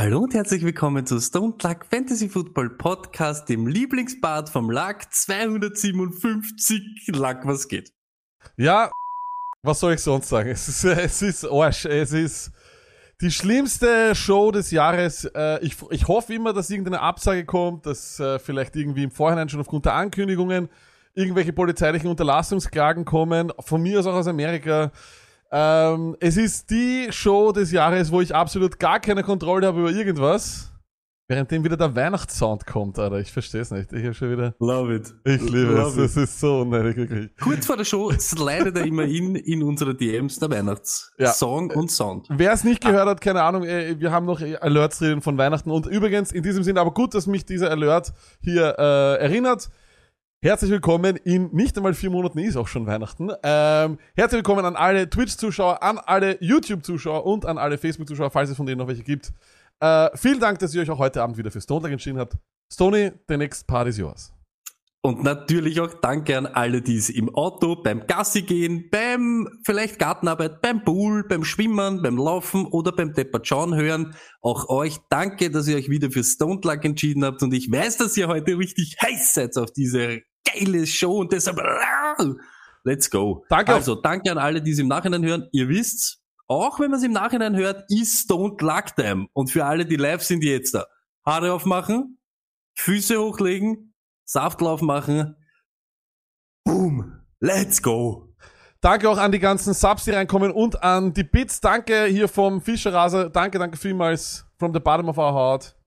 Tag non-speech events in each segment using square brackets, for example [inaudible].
Hallo und herzlich willkommen zu Stone Luck Fantasy Football Podcast, dem Lieblingsbad vom Luck 257. Luck, was geht? Ja, was soll ich sonst sagen? Es ist, es ist Arsch. Es ist die schlimmste Show des Jahres. Äh, Ich, ich hoffe immer, dass irgendeine Absage kommt, dass äh, vielleicht irgendwie im Vorhinein schon aufgrund der Ankündigungen irgendwelche polizeilichen Unterlassungsklagen kommen. Von mir aus auch aus Amerika. Ähm, es ist die Show des Jahres, wo ich absolut gar keine Kontrolle habe über irgendwas. Währenddem wieder der Weihnachtssound kommt, Alter. Ich verstehe es nicht. Ich habe schon wieder. Love it. Ich liebe es. Love it. Es ist so unnötig, wirklich. Kurz vor der Show slidet er immer in, in unsere DMs der Ja. Weihnachtssong und Sound. Wer es nicht gehört hat, keine Ahnung, äh, wir haben noch Alerts drin von Weihnachten. Und übrigens, in diesem Sinne, aber gut, dass mich dieser Alert hier äh, erinnert. Herzlich willkommen in nicht einmal vier Monaten ist auch schon Weihnachten. Ähm, herzlich willkommen an alle Twitch-Zuschauer, an alle YouTube-Zuschauer und an alle Facebook-Zuschauer, falls es von denen noch welche gibt. Äh, vielen Dank, dass ihr euch auch heute Abend wieder für Stone Tag entschieden habt. Stony, the next part is yours. Und natürlich auch danke an alle, die es im Auto, beim Gassi gehen, beim vielleicht Gartenarbeit, beim Pool, beim Schwimmen, beim Laufen oder beim Deppertschauen hören. Auch euch danke, dass ihr euch wieder für Stone Luck entschieden habt und ich weiß, dass ihr heute richtig heiß seid auf diese geile Show und deshalb let's go. Danke auch. Also danke an alle, die es im Nachhinein hören. Ihr wisst's, auch wenn man es im Nachhinein hört, ist Stone Luck Time. Und für alle, die live sind, jetzt da. Haare aufmachen, Füße hochlegen, Saftlauf machen. Boom. Let's go. Danke auch an die ganzen Subs, die reinkommen und an die Bits. Danke hier vom Fischerraser. Danke, danke vielmals from the bottom of our heart.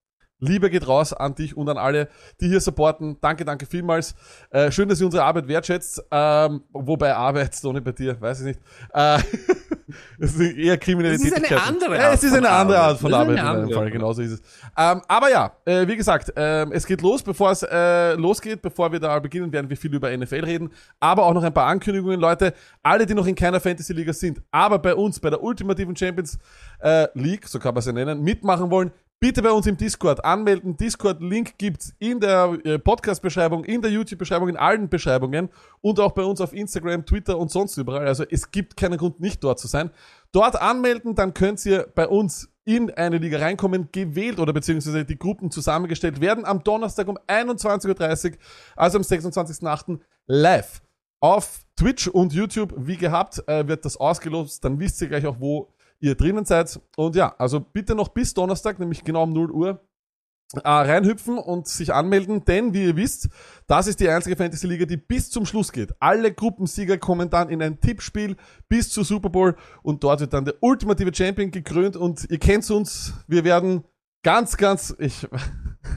Liebe geht raus an dich und an alle, die hier supporten. Danke, danke vielmals. Äh, schön, dass ihr unsere Arbeit wertschätzt. Ähm, wobei Arbeit, Toni, bei dir, weiß ich nicht. Äh, [laughs] es ist eher Kriminalität. Es ist eine andere Ja, Art es ist von eine andere Arbeit. Art von Arbeit in meinem Fall, genauso ist es. Ähm, aber ja, äh, wie gesagt, ähm, es geht los. Bevor es äh, losgeht, bevor wir da beginnen, werden wir viel über NFL reden. Aber auch noch ein paar Ankündigungen, Leute. Alle, die noch in keiner Fantasy-Liga sind, aber bei uns, bei der ultimativen Champions äh, League, so kann man sie nennen, mitmachen wollen, bitte bei uns im Discord anmelden. Discord-Link gibt's in der äh, Podcast-Beschreibung, in der YouTube-Beschreibung, in allen Beschreibungen und auch bei uns auf Instagram, Twitter und sonst überall. Also es gibt keinen Grund, nicht dort zu sein. Dort anmelden, dann könnt ihr bei uns in eine Liga reinkommen, gewählt oder beziehungsweise die Gruppen zusammengestellt werden am Donnerstag um 21.30 Uhr, also am 26.08. live. Auf Twitch und YouTube, wie gehabt, äh, wird das ausgelost. Dann wisst ihr gleich auch, wo ihr drinnen seid. Und ja, also bitte noch bis Donnerstag, nämlich genau um 0 Uhr, äh, reinhüpfen und sich anmelden, denn wie ihr wisst, das ist die einzige Fantasy-Liga, die bis zum Schluss geht. Alle Gruppensieger kommen dann in ein Tippspiel bis zur Super Bowl und dort wird dann der ultimative Champion gekrönt und ihr kennt uns, wir werden ganz, ganz, ich,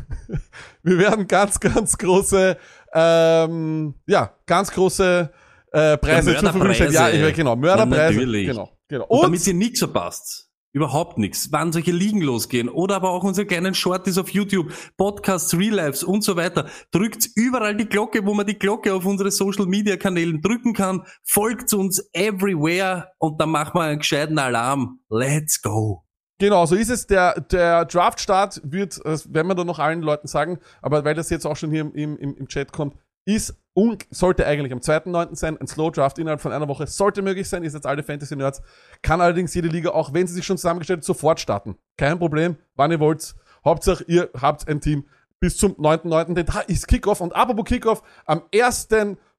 [laughs] wir werden ganz, ganz große, ähm, ja, ganz große äh, Preise Ja, zur Verfügung stellen. Ja, ich, genau, Mörderpreise. Genau, genau. Und, Und, damit ihr nichts verpasst. Überhaupt nichts. Wann solche Ligen losgehen oder aber auch unsere kleinen Shorties auf YouTube, Podcasts, Real Lives und so weiter. Drückt überall die Glocke, wo man die Glocke auf unsere Social Media Kanälen drücken kann. Folgt uns everywhere und dann machen wir einen gescheiten Alarm. Let's go. Genau, so ist es. Der, der Draft-Start wird, das werden wir dann noch allen Leuten sagen, aber weil das jetzt auch schon hier im, im, im Chat kommt, ist un sollte eigentlich am 2.9. sein, ein Slow Draft innerhalb von einer Woche, sollte möglich sein, ist jetzt alle Fantasy-Nerds, kann allerdings jede Liga, auch wenn sie sich schon zusammengestellt hat, sofort starten. Kein Problem, wann ihr wollt. Hauptsache, ihr habt ein Team bis zum 9.9., denn da ist Kickoff und apropos Kickoff, am 1.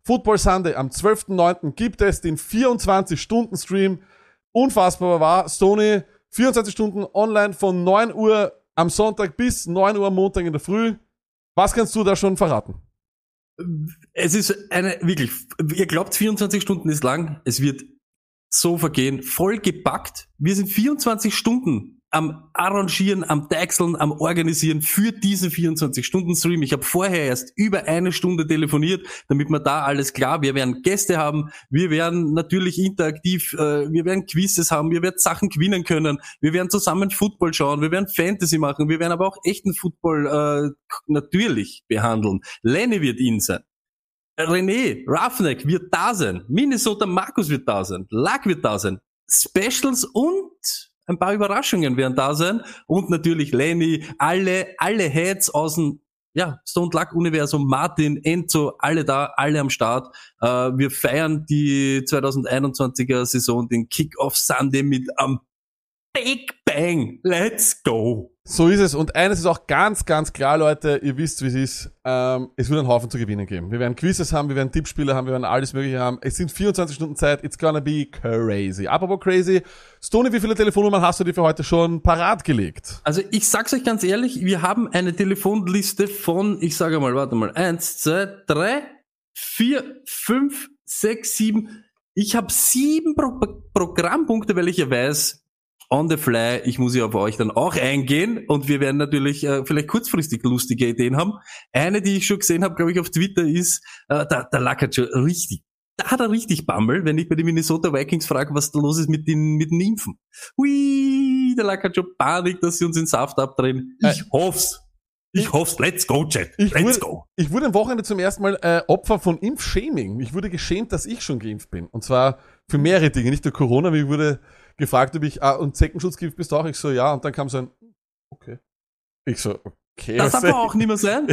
Football Sunday, am 12.9. gibt es den 24-Stunden-Stream. Unfassbar war, Sony 24 Stunden online von 9 Uhr am Sonntag bis 9 Uhr am Montag in der Früh. Was kannst du da schon verraten? Es ist eine, wirklich, ihr glaubt 24 Stunden ist lang, es wird so vergehen, voll gepackt. Wir sind 24 Stunden am Arrangieren, am Deichseln, am Organisieren für diesen 24-Stunden-Stream. Ich habe vorher erst über eine Stunde telefoniert, damit wir da alles klar. Wir werden Gäste haben, wir werden natürlich interaktiv, äh, wir werden Quizzes haben, wir werden Sachen gewinnen können, wir werden zusammen Football schauen, wir werden Fantasy machen, wir werden aber auch echten Football äh, natürlich behandeln. Lenny wird in sein. René, Roughneck wird da sein. Minnesota Markus wird da sein. Luck wird da sein. Specials und ein paar Überraschungen werden da sein. Und natürlich Lenny, alle, alle Heads aus dem ja, Stone Luck Universum, Martin, Enzo, alle da, alle am Start. Äh, wir feiern die 2021er Saison, den Kick-Off Sunday mit am Big Bang. Let's go. So ist es. Und eines ist auch ganz, ganz klar, Leute, ihr wisst, wie es ist. Ähm, es wird einen Haufen zu gewinnen geben. Wir werden Quizzes haben, wir werden Tippspiele haben, wir werden alles Mögliche haben. Es sind 24 Stunden Zeit. It's gonna be crazy. Apropos crazy. Stony, wie viele Telefonnummern hast du dir für heute schon parat gelegt? Also ich sag's euch ganz ehrlich, wir haben eine Telefonliste von, ich sage mal, warte mal, eins, zwei, drei, vier, fünf, sechs, sieben. Ich habe sieben Pro Programmpunkte, weil ich ja weiß, on the fly, ich muss ja auf euch dann auch eingehen und wir werden natürlich äh, vielleicht kurzfristig lustige Ideen haben. Eine, die ich schon gesehen habe, glaube ich, auf Twitter ist, äh, da, da lackert schon richtig. Da hat er richtig Bammel, wenn ich bei den Minnesota Vikings frage, was da los ist mit den, mit den Nymphen. Hui, da lackert schon Panik, dass sie uns in Saft abdrehen. Ich Äh, hoff's. Ich hoff's. Let's go, Chat. Ich Let's wurde, go. ich wurde am Wochenende zum ersten Mal äh, Opfer von Impfshaming. Ich wurde geschämt, dass ich schon geimpft bin. Und zwar für mehrere Dinge, nicht nur Corona. Mir wurde gefragt, ob ich, ah, und Zeckenschutz geimpft bist du auch? Ich so, ja. Und dann kam so ein, okay. Ich so, okay. Das darf [laughs] aber auch nicht mehr sein.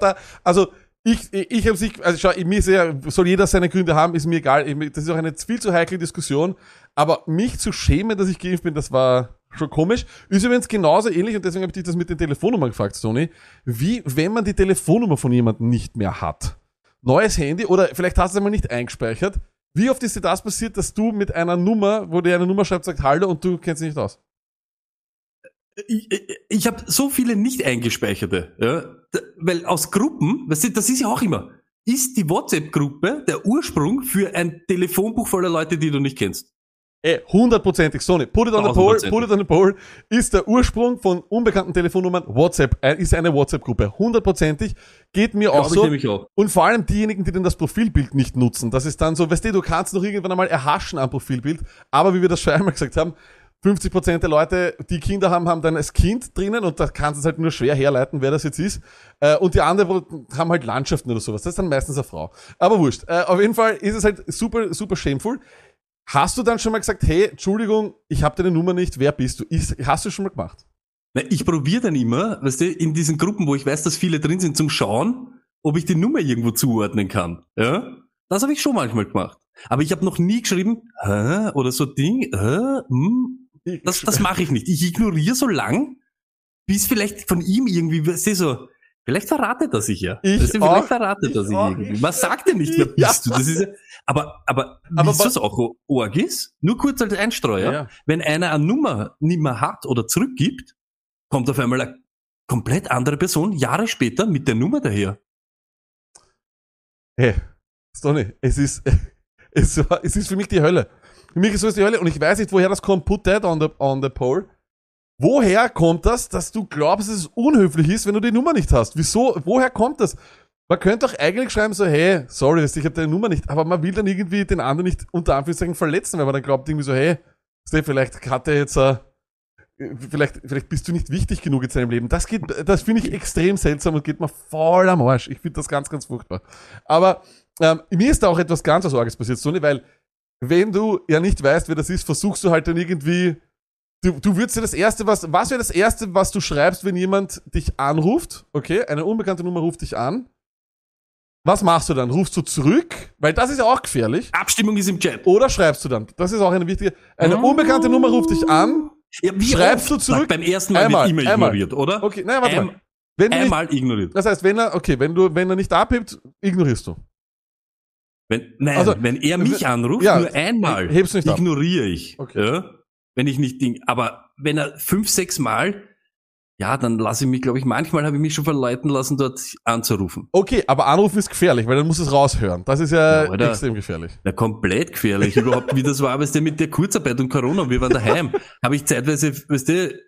da, also ich, ich, ich habe sich, also schau, mir ist ja, soll jeder seine Gründe haben, ist mir egal. Ich- Das ist auch eine viel zu heikle Diskussion. Aber mich zu schämen, dass ich geimpft bin, das war schon komisch. Ist übrigens genauso ähnlich und deswegen habe ich dich das mit den Telefonnummern gefragt, Sony. Wie wenn man die Telefonnummer von jemandem nicht mehr hat. Neues Handy oder vielleicht hast du es einmal nicht eingespeichert. Wie oft ist dir das passiert, dass du mit einer Nummer, wo dir eine Nummer schreibt, sagt Hallo und du kennst sie nicht aus? ich, ich, ich habe so viele nicht eingespeicherte, ja, weil aus Gruppen, das ist ja auch immer, ist die WhatsApp-Gruppe der Ursprung für ein Telefonbuch voller Leute, die du nicht kennst. Ey, hundertprozentig, Sony. Put it on the poll, put it on the poll. Ist der Ursprung von unbekannten Telefonnummern WhatsApp, äh, ist eine WhatsApp-Gruppe. Hundertprozentig. Geht mir auch ich so. nämlich auch. Und vor allem diejenigen, die dann das Profilbild nicht nutzen. Das ist dann so, weißt du, du kannst noch irgendwann einmal erhaschen am Profilbild. Aber wie wir das schon einmal gesagt haben, 50% der Leute, die Kinder haben, haben dann das Kind drinnen und da kannst du es halt nur schwer herleiten, wer das jetzt ist. Äh, und die anderen haben halt Landschaften oder sowas. Das ist dann meistens eine Frau. Aber wurscht. Äh, auf jeden Fall ist es halt super, super shameful. Hast du dann schon mal gesagt, hey, Entschuldigung, ich habe deine Nummer nicht, wer bist du? Ist, hast du schon mal gemacht? Na, Ich probiere dann immer, weißt du, in diesen Gruppen, wo ich weiß, dass viele drin sind, zum Schauen, ob ich die Nummer irgendwo zuordnen kann. Ja? Das habe ich schon manchmal gemacht. Aber ich habe noch nie geschrieben, hä? oder so Ding, hä? Hm? Das, das mache ich nicht. Ich ignoriere so lang, bis vielleicht von ihm irgendwie, weißt du, so, vielleicht verratet er sich ja. Ich weißt du, auch. vielleicht verratet er Ich sich auch. irgendwie. Man sagt ja nicht, wer [laughs] Ja. bist du. Das ist ja, aber, aber, Aber was- was auch arg ist? Nur kurz als Einstreuer. Ja. Wenn einer eine Nummer nicht mehr hat oder zurückgibt, kommt auf einmal eine komplett andere Person Jahre später mit der Nummer daher. Hey, Stoney, es ist, [laughs] es, war, es ist für mich die Hölle. Für mich ist es die Hölle und ich weiß nicht, woher das kommt. Put that on the, on the poll. Woher kommt das, dass du glaubst, dass es unhöflich ist, wenn du die Nummer nicht hast? Wieso? Woher kommt das? Man könnte doch eigentlich schreiben so, hey, sorry, ich habe deine Nummer nicht, aber man will dann irgendwie den anderen nicht unter Anführungszeichen verletzen, weil man dann glaubt irgendwie so, hey, du, vielleicht hat er jetzt, äh, vielleicht, vielleicht bist du nicht wichtig genug in seinem Leben. Das geht, das finde ich extrem seltsam und geht mir voll am Arsch. Ich finde das ganz, ganz furchtbar. Aber ähm, mir ist da auch etwas ganz was Arges passiert, Sony, weil wenn du ja nicht weißt, wer das ist, versuchst du halt dann irgendwie, du, du würdest dir das erste, was, was wäre das erste, was du schreibst, wenn jemand dich anruft, okay, eine unbekannte Nummer ruft dich an, was machst du dann? Rufst du zurück? Weil das ist ja auch gefährlich. Abstimmung ist im Chat. Oder schreibst du dann? Das ist auch eine wichtige, eine Oh. unbekannte Nummer ruft dich an, Ja, wie Schreibst du zurück? Sag, beim ersten Mal Einmal, wird einmal. ignoriert, oder? okay, nein, warte Ein, mal. Wenn du nicht, einmal ignoriert. das heißt, wenn er, okay, wenn du, wenn er nicht abhebt, ignorierst du. Wenn, nein, Also, wenn er mich anruft, ja, nur einmal, hebst du nicht ab. ignoriere ich. Okay. Ja? Wenn ich nicht Ding, aber wenn er fünf, sechs Mal, ja, dann lasse ich mich, glaube ich, manchmal habe ich mich schon verleiten lassen, dort anzurufen. Okay, aber anrufen ist gefährlich, weil dann musst du es raushören. Das ist ja, Ja, oder? extrem gefährlich. Na, komplett gefährlich. Überhaupt, wie das war, weißt du, mit der Kurzarbeit und Corona, wir waren daheim, habe ich zeitweise, weißt du,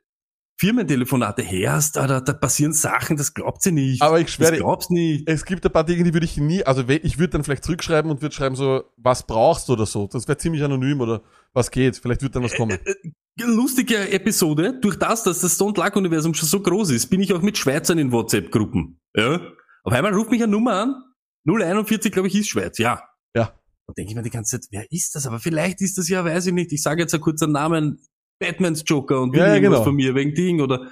Firmentelefonate hörst, da, da, passieren Sachen, das glaubt sie nicht. Aber ich schwöre das glaubst nicht. es gibt ein paar Dinge, die würde ich nie, also ich würde dann vielleicht zurückschreiben und würde schreiben so, was brauchst du oder so. Das wäre ziemlich anonym oder was geht. Vielleicht wird dann was kommen. Lustige Episode. Durch das, dass das Stone Luck Universum schon so groß ist, bin ich auch mit Schweizern in WhatsApp-Gruppen. Ja? Auf einmal ruft mich eine Nummer an. 041, glaube ich, ist Schweiz. Ja. Ja. Da denke ich mir die ganze Zeit, wer ist das? Aber vielleicht ist das ja, weiß ich nicht. Ich sage jetzt einen kurzen Namen. Batmans Joker und Ja, ja, irgendwas genau. von mir wegen Ding oder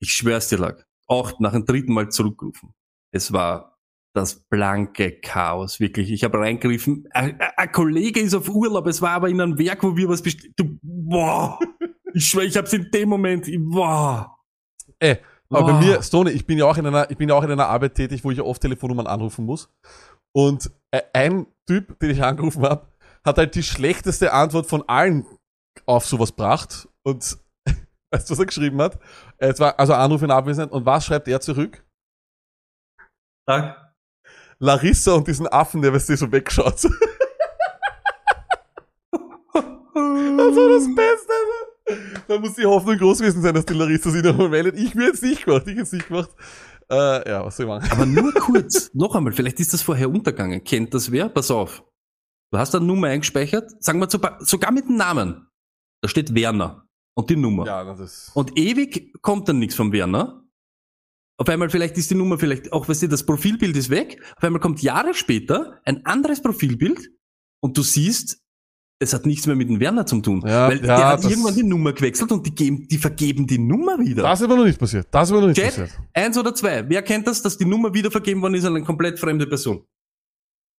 ich schwör's dir lag. Auch nach dem dritten Mal zurückgerufen. Es war das blanke Chaos, wirklich. Ich habe reingegriffen. Ein, Kollege ist auf Urlaub, es war aber in einem Werk, wo wir was bestellt. Du, boah. Ich schwör, ich hab's in dem Moment, ich- boah. Ey, aber bei Boah. mir, Stone, ich bin ja auch in einer, ich bin ja auch in einer Arbeit tätig, wo ich ja oft Telefonnummern anrufen muss. Und äh, ein Typ, den ich angerufen habe, hat halt die schlechteste Antwort von allen auf sowas gebracht. Und [laughs] weißt du, was er geschrieben hat? Es war also Anruf in Abwesenheit. Und was schreibt er zurück? Sag. Larissa und diesen Affen, der weißt du, so wegschaut. [laughs] das war das Beste. Da muss die Hoffnung groß gewesen sein, dass die Larissa sich nochmal meldet. Ich will jetzt nicht gemacht, ich jetzt nicht gemacht. Äh, ja, was soll ich machen? Aber nur [laughs] kurz, noch einmal, vielleicht ist das vorher untergegangen. Kennt das wer? Pass auf. Du hast eine Nummer eingespeichert, sagen wir sogar sogar mit dem Namen. Da steht Werner und die Nummer. Ja, das ist. Und ewig kommt dann nichts vom Werner. Auf einmal vielleicht ist die Nummer vielleicht, auch weißt du, das Profilbild ist weg. Auf einmal kommt Jahre später ein anderes Profilbild und du siehst, es hat nichts mehr mit dem Werner zu tun. Ja, weil ja, der hat irgendwann die Nummer gewechselt und die, geben, die vergeben die Nummer wieder. Das ist aber noch nicht passiert. Das ist aber noch nicht Chat, passiert. eins oder zwei. Wer kennt das, dass die Nummer wieder vergeben worden ist an eine komplett fremde Person?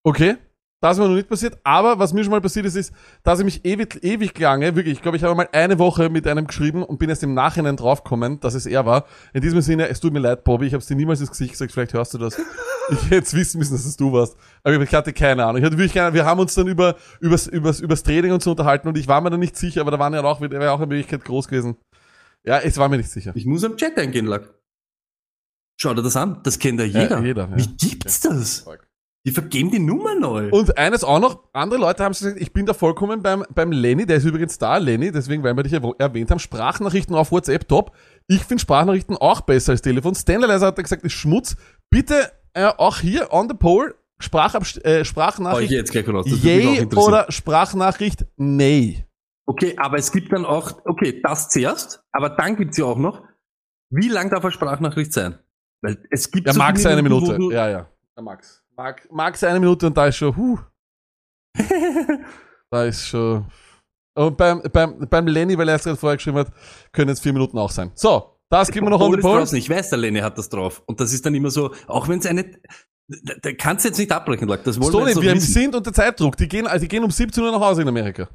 Okay. Das ist mir noch nicht passiert. Aber was mir schon mal passiert ist, ist, dass ich mich ewig, ewig lange, wirklich, ich glaube, ich habe mal eine Woche mit einem geschrieben und bin erst im Nachhinein draufgekommen, dass es er war. In diesem Sinne, es tut mir leid, Bobby, ich habe es dir niemals ins Gesicht gesagt, vielleicht hörst du das. [laughs] Ich hätte jetzt wissen müssen, dass es du warst. Aber ich hatte keine Ahnung. Ich hatte wirklich keine Wir haben uns dann über, übers, übers, übers Training und so unterhalten und ich war mir da nicht sicher, aber da waren ja auch, wäre auch in Wirklichkeit groß gewesen. Ja, es war mir nicht sicher. Ich muss am Chat eingehen, Lack. Schau dir das an. Das kennt ja jeder. Ja, jeder, ja. Wie gibt's das? Die vergeben die Nummer neu. Und eines auch noch, andere Leute haben gesagt, ich bin da vollkommen beim, beim Lenny, der ist übrigens da, Lenny, deswegen, weil wir dich erwähnt haben, Sprachnachrichten auf WhatsApp top. Ich finde Sprachnachrichten auch besser als Telefon. Stanley Leiser hat gesagt, ist Schmutz. Bitte äh, auch hier on the poll, äh, Sprachnachricht jetzt gleich raus. Yay oder Sprachnachricht nay. Okay, aber es gibt dann auch, okay, das zuerst, aber dann gibt's ja auch noch, wie lang darf eine Sprachnachricht sein? Weil es gibt Ja, so max eine Minuten, Minute. du- Ja, ja. Ja, max. Max, max eine Minute und da ist schon, huh. [laughs] da ist schon. Und beim, beim, beim Lenny, weil er es gerade vorher geschrieben hat, können jetzt vier Minuten auch sein. So, das geben wir noch on the poll. Ich weiß, der Lenny hat das drauf. Und das ist dann immer so, auch wenn es eine, da, da kannst du jetzt nicht abbrechen, Lack. Das wollen wir Stoney, jetzt noch wir wissen. sind unter Zeitdruck. Die gehen, also die gehen um 17 Uhr nach Hause in Amerika.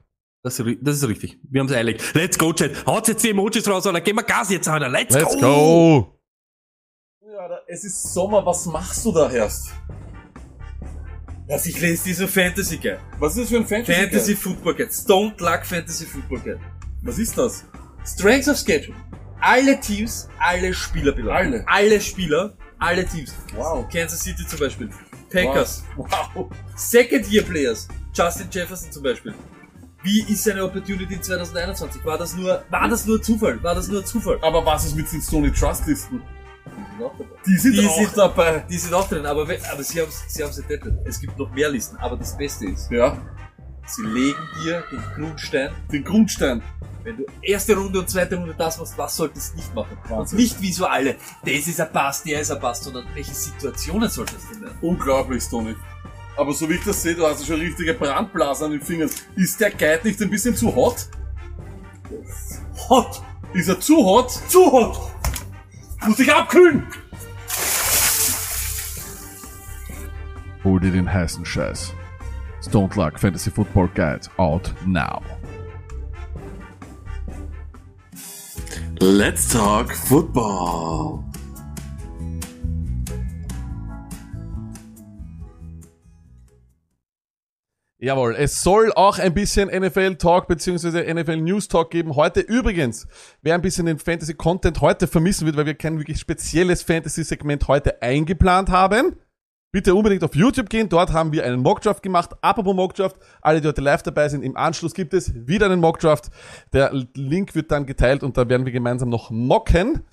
Das, das ist richtig. Wir haben es eilig. Let's go, Chat. Haut jetzt die Emojis raus, oder gehen wir Gas jetzt, Alter. Let's, Let's go. go! Ja, da- es ist Sommer, was machst du da erst? Was ich lese diese Fantasy Guide. Was ist das für ein Fantasy? Fantasy Football Guide. Stone Luck Fantasy Football Guide. Was ist das? Strengths of Schedule. Alle Teams, alle Spieler bitte. Alle? Alle Spieler, alle Teams. Wow. Kansas City zum Beispiel. Packers. Wow. Second Year Players. Justin Jefferson zum Beispiel. Wie ist seine Opportunity 2021? War das nur, war das nur Zufall? War das nur Zufall? Aber was ist mit den Stoney Trust Listen? Die sind Die auch sind- dabei. Die sind auch drin, aber, aber sie haben sie haben entdeckt. Es gibt noch mehr Listen, aber das Beste ist, Ja, sie legen dir den Grundstein den Grundstein. Wenn du erste Runde und zweite Runde das machst, was solltest du nicht machen? Wahnsinn. Und nicht wie so alle, das ist ein Pass, der ist ein Pass, sondern welche Situationen solltest du lernen? Unglaublich, Stoney. Aber so wie ich das sehe, du hast ja schon richtige Brandblasen an den Fingern. Ist der Guide nicht ein bisschen zu hot? Hot! Ist er zu hot? Zu hot! Muss dich abkühlen! Hol dir den heißen Scheiß. Stone Luck Fantasy Football Guide out now. Let's talk football. Jawohl, es soll auch ein bisschen NFL Talk bzw. NFL News Talk geben. Heute übrigens, wer ein bisschen den Fantasy Content heute vermissen wird, weil wir kein wirklich spezielles Fantasy Segment heute eingeplant haben, bitte unbedingt auf YouTube gehen. Dort haben wir einen Mockdraft gemacht. Apropos Mockdraft, alle, die heute live dabei sind, im Anschluss gibt es wieder einen Mockdraft. Der Link wird dann geteilt und da werden wir gemeinsam noch mocken.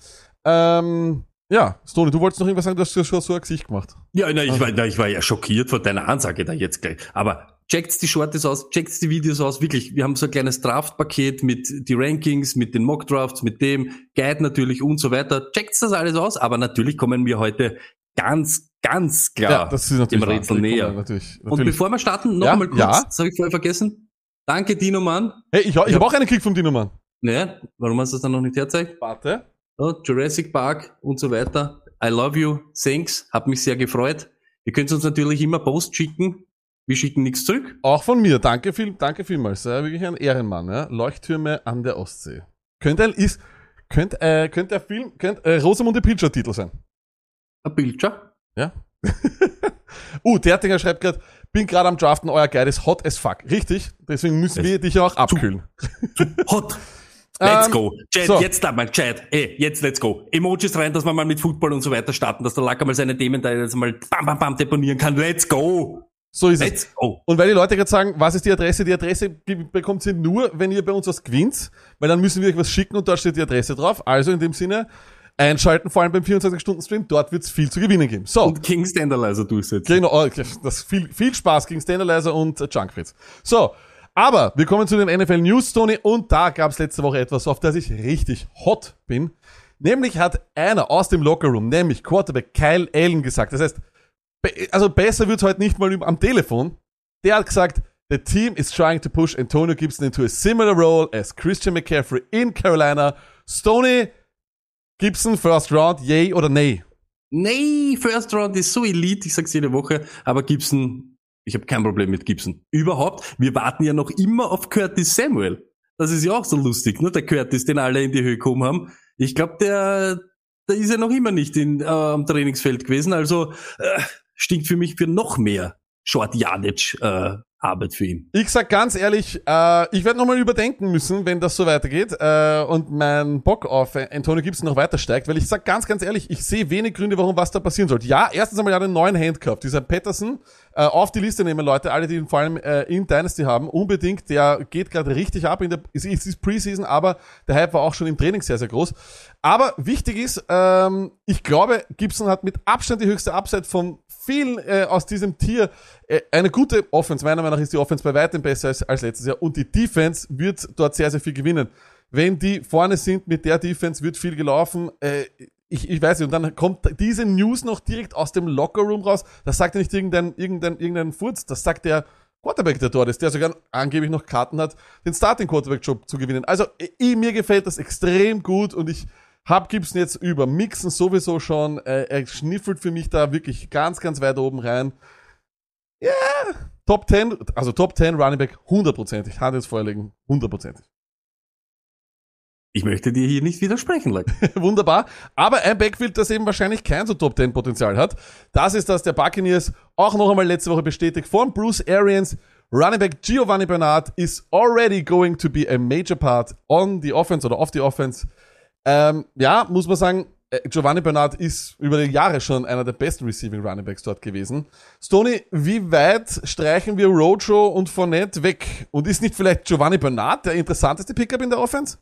Ähm, ja, Stone, du wolltest noch irgendwas sagen, du hast schon so ein Gesicht gemacht. Ja, na, ich, war, na, ich war ja schockiert von deiner Ansage da jetzt gleich. Aber checkt die Shorties aus, checkt die Videos aus, wirklich. Wir haben so ein kleines Draft-Paket mit die Rankings, mit den Mock-Drafts, mit dem Guide natürlich und so weiter. Checkt das alles aus, aber natürlich kommen wir heute ganz, ganz klar das ist natürlich dem Rätsel näher. Natürlich, Und natürlich. bevor wir starten, noch Ja, einmal kurz, ja. das habe ich vorher vergessen. Danke, Dino Mann. Hey, ich, ich habe auch einen Kick vom Dino Mann. Naja, warum hast du das dann noch nicht herzeigt? Warte. Ja, Jurassic Park und so weiter. I love you, thanks, hat mich sehr gefreut. Ihr könnt uns natürlich immer Post schicken. Wir schicken nichts zurück. Auch von mir. Danke viel, danke vielmals. Ja, wirklich ein Ehrenmann. Ja. Leuchttürme an der Ostsee. Könnte ein, ist, könnte, äh, könnte der Film, könnte, äh, Rosamunde Pilcher Titel sein. Ein Bildschirm. Ja. [laughs] uh, Dertinger schreibt gerade, bin gerade am Draften, euer Guide ist hot as fuck. Richtig. Deswegen müssen wir dich auch abkühlen. Hot. [laughs] Let's Ähm, go. Chat, so. jetzt da mal, Chat. Ey, jetzt let's go. Emojis rein, dass wir mal mit Football und so weiter starten, dass der Lacker mal seine Themen da jetzt mal bam, bam, bam deponieren kann. Let's go. So ist es. Let's go. Und weil die Leute gerade sagen, was ist die Adresse? Die Adresse bekommt ihr nur, wenn ihr bei uns was gewinnt, weil dann müssen wir euch was schicken und dort steht die Adresse drauf. Also in dem Sinne, einschalten, vor allem beim 24-Stunden-Stream, dort wird es viel zu gewinnen geben. So, Und King Standalizer durchsetzen. genau, oh, okay, das viel, viel Spaß gegen Standalizer und Junkfritz. So, aber wir kommen zu den NFL News, Tony, und da gab es letzte Woche etwas, auf das ich richtig hot bin. Nämlich hat einer aus dem Lockerroom, nämlich Quarterback Kyle Allen gesagt, das heißt, also besser wird's heute nicht mal am Telefon. Der hat gesagt, the team is trying to push Antonio Gibson into a similar role as Christian McCaffrey in Carolina. Stoney, Gibson, first round, yay oder nay? Nee, First Round ist so elite, ich sag's jede Woche, aber Gibson, ich habe kein Problem mit Gibson. Überhaupt, wir warten ja noch immer auf Curtis Samuel. Das ist ja auch so lustig, ne? Der Curtis, den alle in die Höhe gekommen haben. Ich glaube, der, der ist ja noch immer nicht in, äh, am Trainingsfeld gewesen, also äh, stinkt für mich für noch mehr Short Yardage äh, Arbeit für ihn. Ich sag ganz ehrlich, äh, ich werde nochmal überdenken müssen, wenn das so weitergeht äh, und mein Bock auf Antonio Gibson noch weiter steigt, weil ich sag ganz, ganz ehrlich, ich sehe wenig Gründe, warum was da passieren sollte. Ja, erstens einmal ja einen neuen Handcuff, dieser Patterson, äh, auf die Liste nehmen Leute, alle, die ihn vor allem äh, in Dynasty haben, unbedingt, der geht gerade richtig ab, in der, es ist, ist Preseason, aber der Hype war auch schon im Training sehr, sehr groß. Aber wichtig ist, ähm, ich glaube, Gibson hat mit Abstand die höchste Upside von vielen äh, aus diesem Tier. Äh, eine gute Offense, meiner Meinung nach ist die Offense bei weitem besser als, als letztes Jahr und die Defense wird dort sehr, sehr viel gewinnen. Wenn die vorne sind mit der Defense, wird viel gelaufen. Äh, ich, ich weiß nicht, und dann kommt diese News noch direkt aus dem Lockerroom raus. Das sagt ja nicht irgendein, irgendein, irgendein Furz, das sagt der Quarterback, der dort ist, der sogar angeblich noch Karten hat, den Starting Quarterback Job zu gewinnen. Also ich, mir gefällt das extrem gut und ich hab Gibson jetzt über Mixen sowieso schon. Äh, er schniffelt für mich da wirklich ganz, ganz weit oben rein. Ja, Top 10, also Top 10 Running Back, hundertprozentig. Hand jetzt vorlegen, hundertprozentig. Ich möchte dir hier nicht widersprechen, Leute. [laughs] Wunderbar. Aber ein Backfield, das eben wahrscheinlich kein so Top 10 Potenzial hat. Das ist das der Buccaneers auch noch einmal letzte Woche bestätigt von Bruce Arians. Running back Giovanni Bernard is already going to be a major part on the offense oder off the offense. Ähm, ja, muss man sagen, äh, Giovanni Bernard ist über die Jahre schon einer der besten Receiving Running Backs dort gewesen. Stoney, wie weit streichen wir Rojo und Fournette weg? Und ist nicht vielleicht Giovanni Bernard der interessanteste Pickup in der Offense?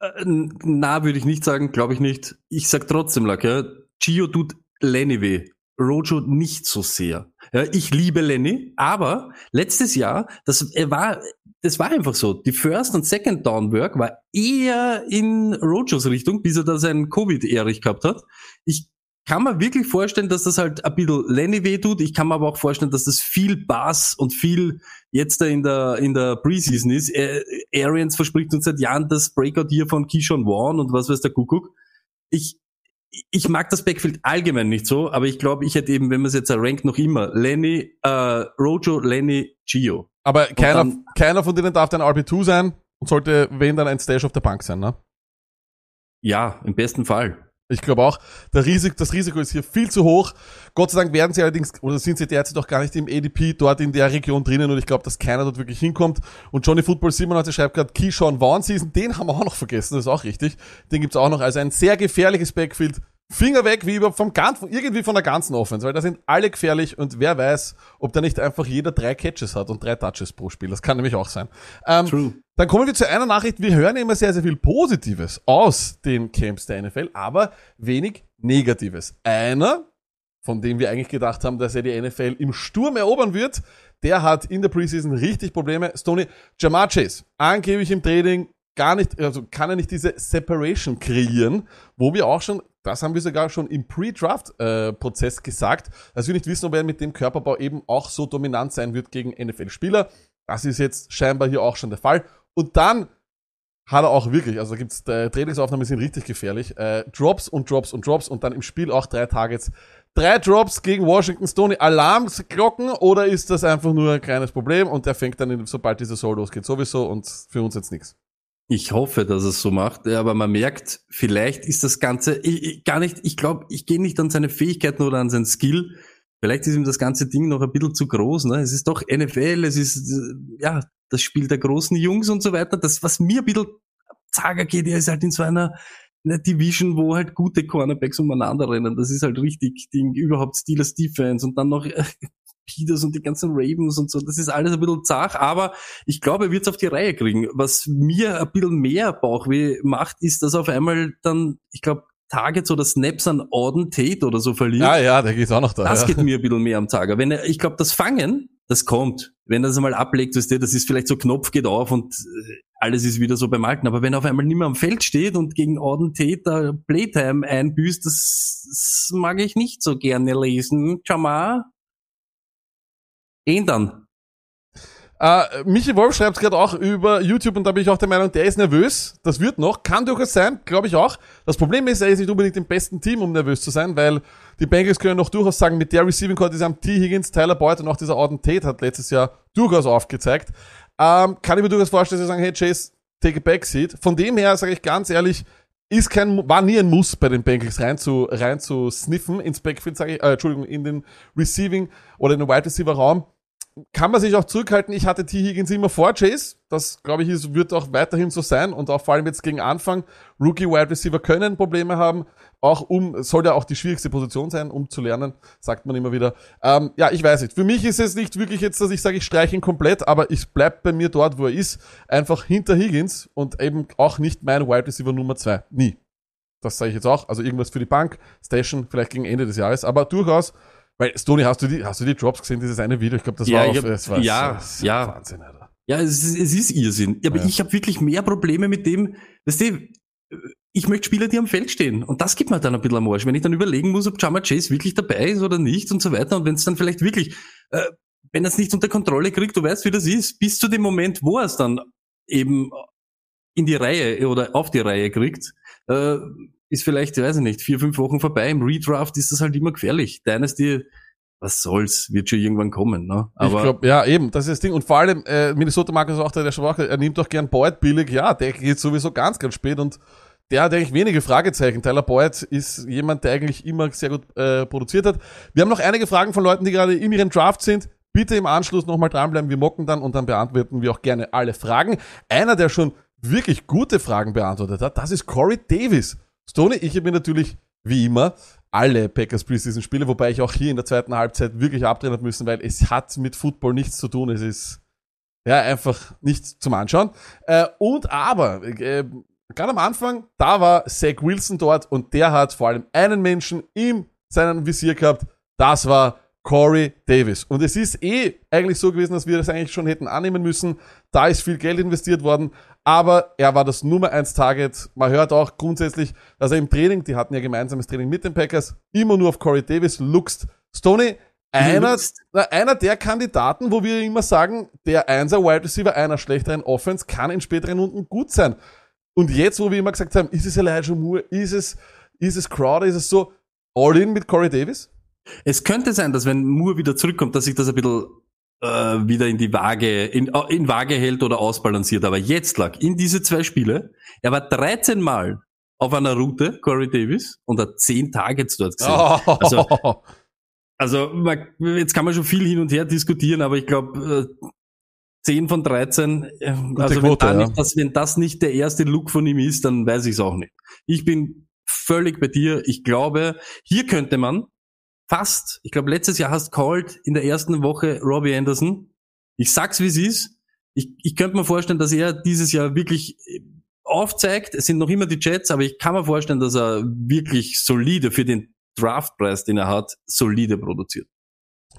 Äh, Na, würde ich nicht sagen, glaube ich nicht. Ich sag trotzdem, Lack, ja, Gio tut Lenny weh. Rojo nicht so sehr. Ja, ich liebe Lenny, aber letztes Jahr, das war, das war einfach so. Die First und Second Down Work war eher in Rojos Richtung, bis er da seinen Covid-Erich gehabt hat. Ich kann mir wirklich vorstellen, dass das halt ein bisschen Lenny weh tut. Ich kann mir aber auch vorstellen, dass das viel Bass und viel jetzt da in der, in der Preseason ist. Äh, Arians verspricht uns seit Jahren das Breakout hier von Keyshawn Vaughn und was weiß der Kuckuck. Ich, ich mag das Backfield allgemein nicht so, aber ich glaube, ich hätte eben, wenn man es jetzt rankt, noch immer Lenny, äh, Rojo, Lenny, Gio. Aber keiner, dann- keiner von denen darf dann RB2 sein und sollte, wenn dann ein Stash auf der Bank sein, ne? Ja, im besten Fall. Ich glaube auch, der Risik, das Risiko ist hier viel zu hoch. Gott sei Dank werden sie allerdings, oder sind sie derzeit auch gar nicht im ADP dort in der Region drinnen und ich glaube, dass keiner dort wirklich hinkommt. Und Johnny Football 97 schreibt gerade Keyshawn Vaughn Season, den haben wir auch noch vergessen, das ist auch richtig. Den gibt's auch noch. Also ein sehr gefährliches Backfield Finger weg, wie überhaupt vom ganzen, irgendwie von der ganzen Offense, weil da sind alle gefährlich und wer weiß, ob da nicht einfach jeder drei Catches hat und drei Touches pro Spiel. Das kann nämlich auch sein. Ähm, True. Dann kommen wir zu einer Nachricht. Wir hören immer sehr, sehr viel Positives aus den Camps der NFL, aber wenig Negatives. Einer, von dem wir eigentlich gedacht haben, dass er die NFL im Sturm erobern wird, der hat in der Preseason richtig Probleme. Stoney, Jamar Chase, angeblich im Training gar nicht, also kann er nicht diese Separation kreieren, wo wir auch schon, das haben wir sogar schon im Pre-Draft-Prozess gesagt, dass wir nicht wissen, ob er mit dem Körperbau eben auch so dominant sein wird gegen NFL-Spieler. Das ist jetzt scheinbar hier auch schon der Fall. Und dann hat er auch wirklich, also gibt's äh, Trainingsaufnahmen sind richtig gefährlich. Äh, Drops und Drops und Drops und dann im Spiel auch drei Targets. Drei Drops gegen Washington Stoney. Alarmglocken oder ist das einfach nur ein kleines Problem und der fängt dann, sobald diese Soul losgeht, sowieso und für uns jetzt nichts. Ich hoffe, dass es so macht, aber man merkt, vielleicht ist das Ganze ich, ich, gar nicht, ich glaube, ich gehe nicht an seine Fähigkeiten oder an seinen Skill. Vielleicht ist ihm das ganze Ding noch ein bisschen zu groß. Ne? Es ist doch NFL, es ist äh, ja das Spiel der großen Jungs und so weiter. Das, was mir ein bisschen zager geht, er ist halt in so einer, einer Division, wo halt gute Cornerbacks umeinander rennen. Das ist halt richtig Ding, überhaupt Steelers Defense und dann noch äh, Peters und die ganzen Ravens und so. Das ist alles ein bisschen zach, aber ich glaube, er wird es auf die Reihe kriegen. Was mir ein bisschen mehr Bauchweh macht, ist, dass auf einmal dann, ich glaube, Targets oder Snaps an Auden Tate oder so verliert. Ja, ja, der geht auch noch da. Das ja. geht mir ein bisschen mehr am Zager. Wenn er, ich glaube, das Fangen, das kommt. Wenn er das einmal ablegt, weißt du, das ist vielleicht so Knopf geht auf und äh, alles ist wieder so beim Alten. Aber wenn er auf einmal nicht mehr am Feld steht und gegen Auden Tate da Playtime einbüßt, das, das mag ich nicht so gerne lesen. Jamar? Dann. Äh, Michi Wolf schreibt gerade auch über YouTube und da bin ich auch der Meinung, der ist nervös. Das wird noch, kann durchaus sein, glaube ich auch. Das Problem ist, er ist nicht unbedingt im besten Team, um nervös zu sein, weil die Bengals können noch durchaus sagen, mit der Receiving Core, die haben, T. Higgins, Tyler Boyd und auch dieser Auden Tate hat letztes Jahr durchaus aufgezeigt. Ähm, kann ich mir durchaus vorstellen, dass sie sagen, hey Chase, take a backseat. Von dem her, sage ich ganz ehrlich, ist kein, war nie ein Muss bei den Bengals rein zu, rein zu sniffen ins Backfield, sage ich, äh, Entschuldigung, in den Receiving oder in den Wide Receiver Raum kann man sich auch zurückhalten. Ich hatte T. Higgins immer vor Chase. Das, glaube ich, wird auch weiterhin so sein. Und auch vor allem jetzt gegen Anfang. Rookie Wide Receiver können Probleme haben. Auch um, soll ja auch die schwierigste Position sein, um zu lernen, sagt man immer wieder. Ähm, ja, ich weiß nicht. Für mich ist es nicht wirklich jetzt, dass ich sage, ich streiche ihn komplett, aber ich bleib bei mir dort, wo er ist. Einfach hinter Higgins und eben auch nicht mein Wide Receiver Nummer zwei. Nie. Das sage ich jetzt auch. Also irgendwas für die Bank, Station, vielleicht gegen Ende des Jahres, aber durchaus weil, Stoney, hast du die, hast du die Drops gesehen, dieses eine Video? Ich glaube, das Ja, war auf, hab- das war ja, ist ja. Wahnsinn, Alter. Ja, es ist, es ist Irrsinn. Aber Ja. ich habe wirklich mehr Probleme mit dem, weißt du, ich möchte Spieler, die am Feld stehen. Und das gibt mir dann ein bisschen am Arsch. Wenn ich dann überlegen muss, ob Jamar Chase wirklich dabei ist oder nicht und so weiter. Und wenn es dann vielleicht wirklich, äh, wenn er es nicht unter Kontrolle kriegt, du weißt, wie das ist, bis zu dem Moment, wo er es dann eben in die Reihe oder auf die Reihe kriegt, äh, ist vielleicht, weiß ich nicht, vier, fünf Wochen vorbei. Im Redraft ist das halt immer gefährlich. Dynasty, was soll's, wird schon irgendwann kommen. Ne? ich glaube, ja, eben, das ist das Ding. Und vor allem, äh, Minnesota Marcus auch der, der Schwache, er nimmt doch gern Boyd billig. Ja, der geht sowieso ganz, ganz spät und der hat eigentlich wenige Fragezeichen. Tyler Boyd ist jemand, der eigentlich immer sehr gut äh, produziert hat. Wir haben noch einige Fragen von Leuten, die gerade in ihrem Draft sind. Bitte im Anschluss nochmal dranbleiben. Wir mocken dann und dann beantworten wir auch gerne alle Fragen. Einer, der schon wirklich gute Fragen beantwortet hat, das ist Corey Davis. Stoney, ich habe mir natürlich, wie immer, alle Packers Preseason Spiele, wobei ich auch hier in der zweiten Halbzeit wirklich abdrehen habe müssen, weil es hat mit Football nichts zu tun. Es ist ja einfach nichts zum Anschauen. Äh, und aber, äh, gerade am Anfang, da war Zach Wilson dort und der hat vor allem einen Menschen in seinem Visier gehabt. Das war Corey Davis. Und es ist eh eigentlich so gewesen, dass wir das eigentlich schon hätten annehmen müssen. Da ist viel Geld investiert worden, aber er war das Nummer 1 Target. Man hört auch grundsätzlich, dass er im Training, die hatten ja gemeinsames Training mit den Packers, immer nur auf Corey Davis luchst. Stoney, einer, na, einer der Kandidaten, wo wir immer sagen, der Einser Wide Receiver einer schlechteren Offense kann in späteren Runden gut sein. Und jetzt, wo wir immer gesagt haben, ist es Elijah Moore, ist es, ist es Crowder, ist es so, all in mit Corey Davis? Es könnte sein, dass wenn Moore wieder zurückkommt, dass sich das ein bisschen äh, wieder in die Waage, in, in Waage hält oder ausbalanciert. Aber jetzt lag in diese zwei Spiele, er war 13 Mal auf einer Route, Corey Davis, und hat 10 Targets dort gesehen. Also, also man, jetzt kann man schon viel hin und her diskutieren, aber ich glaube, äh, 10 von 13, äh, also wenn, Quote, da ja. nicht das, wenn das nicht der erste Look von ihm ist, dann weiß ich es auch nicht. Ich bin völlig bei dir. Ich glaube, hier könnte man fast, ich glaube, letztes Jahr hast called in der ersten Woche Robbie Anderson. Ich sag's, wie es ist. Ich, ich könnte mir vorstellen, dass er dieses Jahr wirklich aufzeigt. Es sind noch immer die Jets, aber ich kann mir vorstellen, dass er wirklich solide für den Draftpreis, den er hat, solide produziert.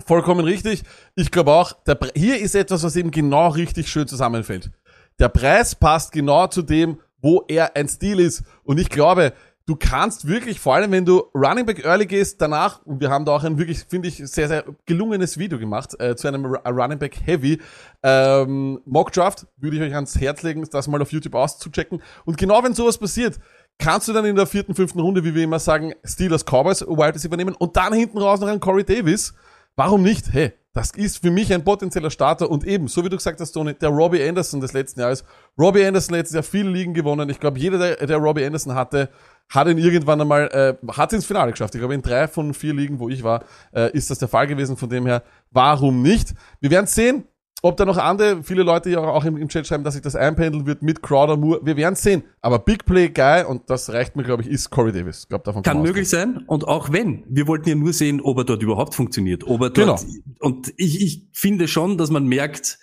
Vollkommen richtig. Ich glaube auch, Pre hier ist etwas, was eben genau richtig schön zusammenfällt. Der Preis passt genau zu dem, wo er ein Stil ist. Und ich glaube, du kannst wirklich, vor allem wenn du Running Back Early gehst, danach, und wir haben da auch ein wirklich, finde ich, sehr, sehr gelungenes Video gemacht äh, zu einem Ru- Running Back Heavy ähm, Mock Draft, würde ich euch ans Herz legen, das mal auf YouTube auszuchecken. Und genau wenn sowas passiert, kannst du dann in der vierten, fünften Runde, wie wir immer sagen, Steelers Cowboys Wide Receiver nehmen und dann hinten raus noch einen Corey Davis. Warum nicht? Hey, das ist für mich ein potenzieller Starter und eben, so wie du gesagt hast, Tony, der Robbie Anderson des letzten Jahres. Robbie Anderson letztes Jahr viele Ligen gewonnen. Ich glaube, jeder, der, der Robbie Anderson hatte, hat ihn irgendwann einmal, äh, hat ins Finale geschafft. Ich glaube, in drei von vier Ligen, wo ich war, äh, ist das der Fall gewesen. Von dem her, warum nicht? Wir werden sehen, ob da noch andere, viele Leute ja auch im, im Chat schreiben, dass sich das einpendeln wird mit Crowder Moore. Wir werden sehen. Aber Big Play Guy, und das reicht mir, glaube ich, ist Corey Davis. Ich glaube, davon Kann man möglich sein. Und auch wenn, wir wollten ja nur sehen, ob er dort überhaupt funktioniert. Ob er dort, Genau. Und ich, ich finde schon, dass man merkt,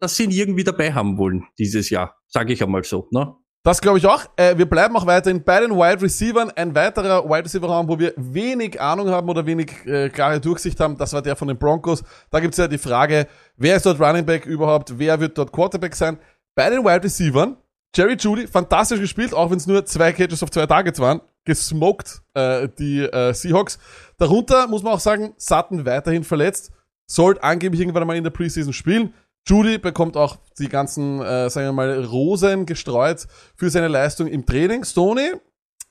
dass sie ihn irgendwie dabei haben wollen dieses Jahr. Sage ich einmal so. Ne? Das glaube ich auch. Äh, wir bleiben auch weiterhin bei den Wide Receivern. Ein weiterer Wide Receiver Raum, wo wir wenig Ahnung haben oder wenig äh, klare Durchsicht haben, das war der von den Broncos. Da gibt's ja die Frage, wer ist dort Running Back überhaupt, wer wird dort Quarterback sein? Bei den Wide Receivern, Jerry Judy, fantastisch gespielt, auch wenn es nur zwei Catches auf zwei Targets waren. Gesmoked äh, die äh, Seahawks. Darunter muss man auch sagen, Sutton weiterhin verletzt. Sollte angeblich irgendwann einmal in der Preseason spielen. Judy bekommt auch die ganzen, äh, sagen wir mal, Rosen gestreut für seine Leistung im Training. Stoney,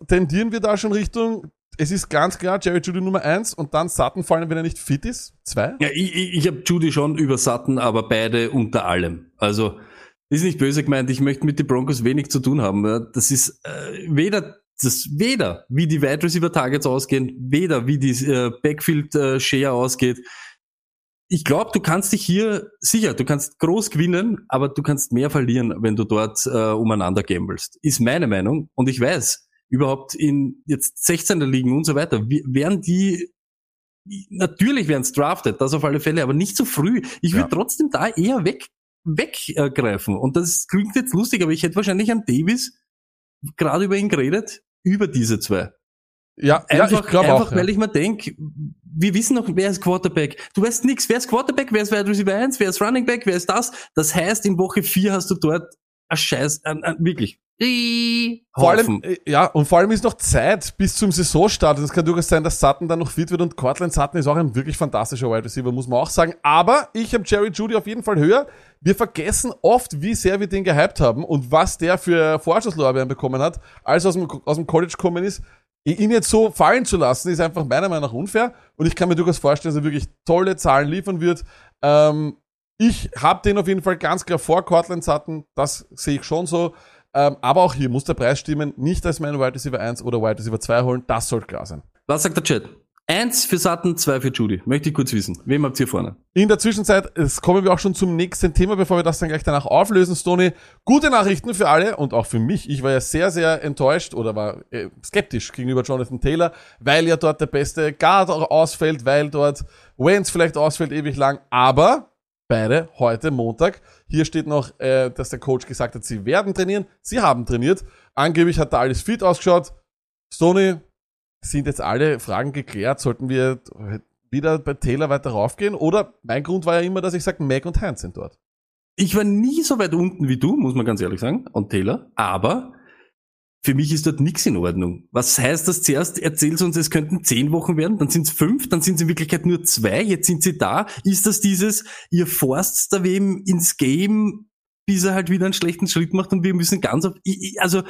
tendieren wir da schon Richtung, es ist ganz klar, Jerry Judy Nummer eins und dann Sutton, vor allem wenn er nicht fit ist, zwei. Ja, ich, ich, ich habe Judy schon über Sutton, aber beide unter allem. Also ist nicht böse gemeint, ich möchte mit den Broncos wenig zu tun haben. Das ist äh, weder das weder wie die Wide Receiver Targets ausgehen, weder wie die äh, Backfield äh, Share ausgeht. Ich glaube, du kannst dich hier sicher, du kannst groß gewinnen, aber du kannst mehr verlieren, wenn du dort äh, umeinander gamblest. Ist meine Meinung und ich weiß, überhaupt in jetzt 16er Ligen und so weiter, werden die natürlich werden es drafted, das auf alle Fälle, aber nicht so früh. Ich würde Ja. trotzdem da eher weg weggreifen. Und das klingt jetzt lustig, aber ich hätte wahrscheinlich an Davis gerade über ihn geredet, über diese zwei. Ja, ja Einfach, ich glaube einfach auch. Ja. weil ich mir denk, wir wissen noch, wer ist Quarterback. Du weißt nix, wer ist Quarterback, wer ist Wide Receiver 1, wer ist Running Back, wer ist das. Das heißt, in Woche 4 hast du dort ein Scheiß, ein, ein, wirklich. Vor allem, äh, ja, und vor allem ist noch Zeit bis zum Saisonstart. Und es kann durchaus sein, dass Sutton dann noch fit wird und Cortland Sutton ist auch ein wirklich fantastischer Wide Receiver, muss man auch sagen. Aber ich habe Jerry Judy auf jeden Fall höher. Wir vergessen oft, wie sehr wir den gehypt haben und was der für Vorschusslorbeeren bekommen hat, als er aus dem, aus dem College gekommen ist. Ihn jetzt so fallen zu lassen, ist einfach meiner Meinung nach unfair. Und ich kann mir durchaus vorstellen, dass er wirklich tolle Zahlen liefern wird. Ähm, ich habe den auf jeden Fall ganz klar vor Cortland Sutton. Das sehe ich schon so. Ähm, aber auch hier muss der Preis stimmen. Nicht als mein Wide Receiver 1 oder Wide Receiver 2 holen. Das sollte klar sein. Was sagt der Chat? Eins für Sutton, zwei für Judy. Möchte ich kurz wissen. Wem habt ihr vorne? In der Zwischenzeit es kommen wir auch schon zum nächsten Thema, bevor wir das dann gleich danach auflösen, Stoney. Gute Nachrichten für alle und auch für mich. Ich war ja sehr, sehr enttäuscht oder war äh, skeptisch gegenüber Jonathan Taylor, weil ja dort der beste Guard ausfällt, weil dort Wentz vielleicht ausfällt ewig lang. Aber beide heute Montag. Hier steht noch, äh, dass der Coach gesagt hat, sie werden trainieren. Sie haben trainiert. Angeblich hat da alles fit ausgeschaut. Stoney, sind jetzt alle Fragen geklärt? Sollten wir wieder bei Taylor weiter raufgehen? Oder mein Grund war ja immer, dass ich sage, Mac und Heinz sind dort. Ich war nie so weit unten wie du, muss man ganz ehrlich sagen, und Taylor, aber für mich ist dort nichts in Ordnung. Was heißt das zuerst? Erzählst uns, es könnten zehn Wochen werden, dann sind es fünf, dann sind es in Wirklichkeit nur zwei, jetzt sind sie da. Ist das dieses, ihr forst da wem ins Game, bis er halt wieder einen schlechten Schritt macht und wir müssen ganz auf, also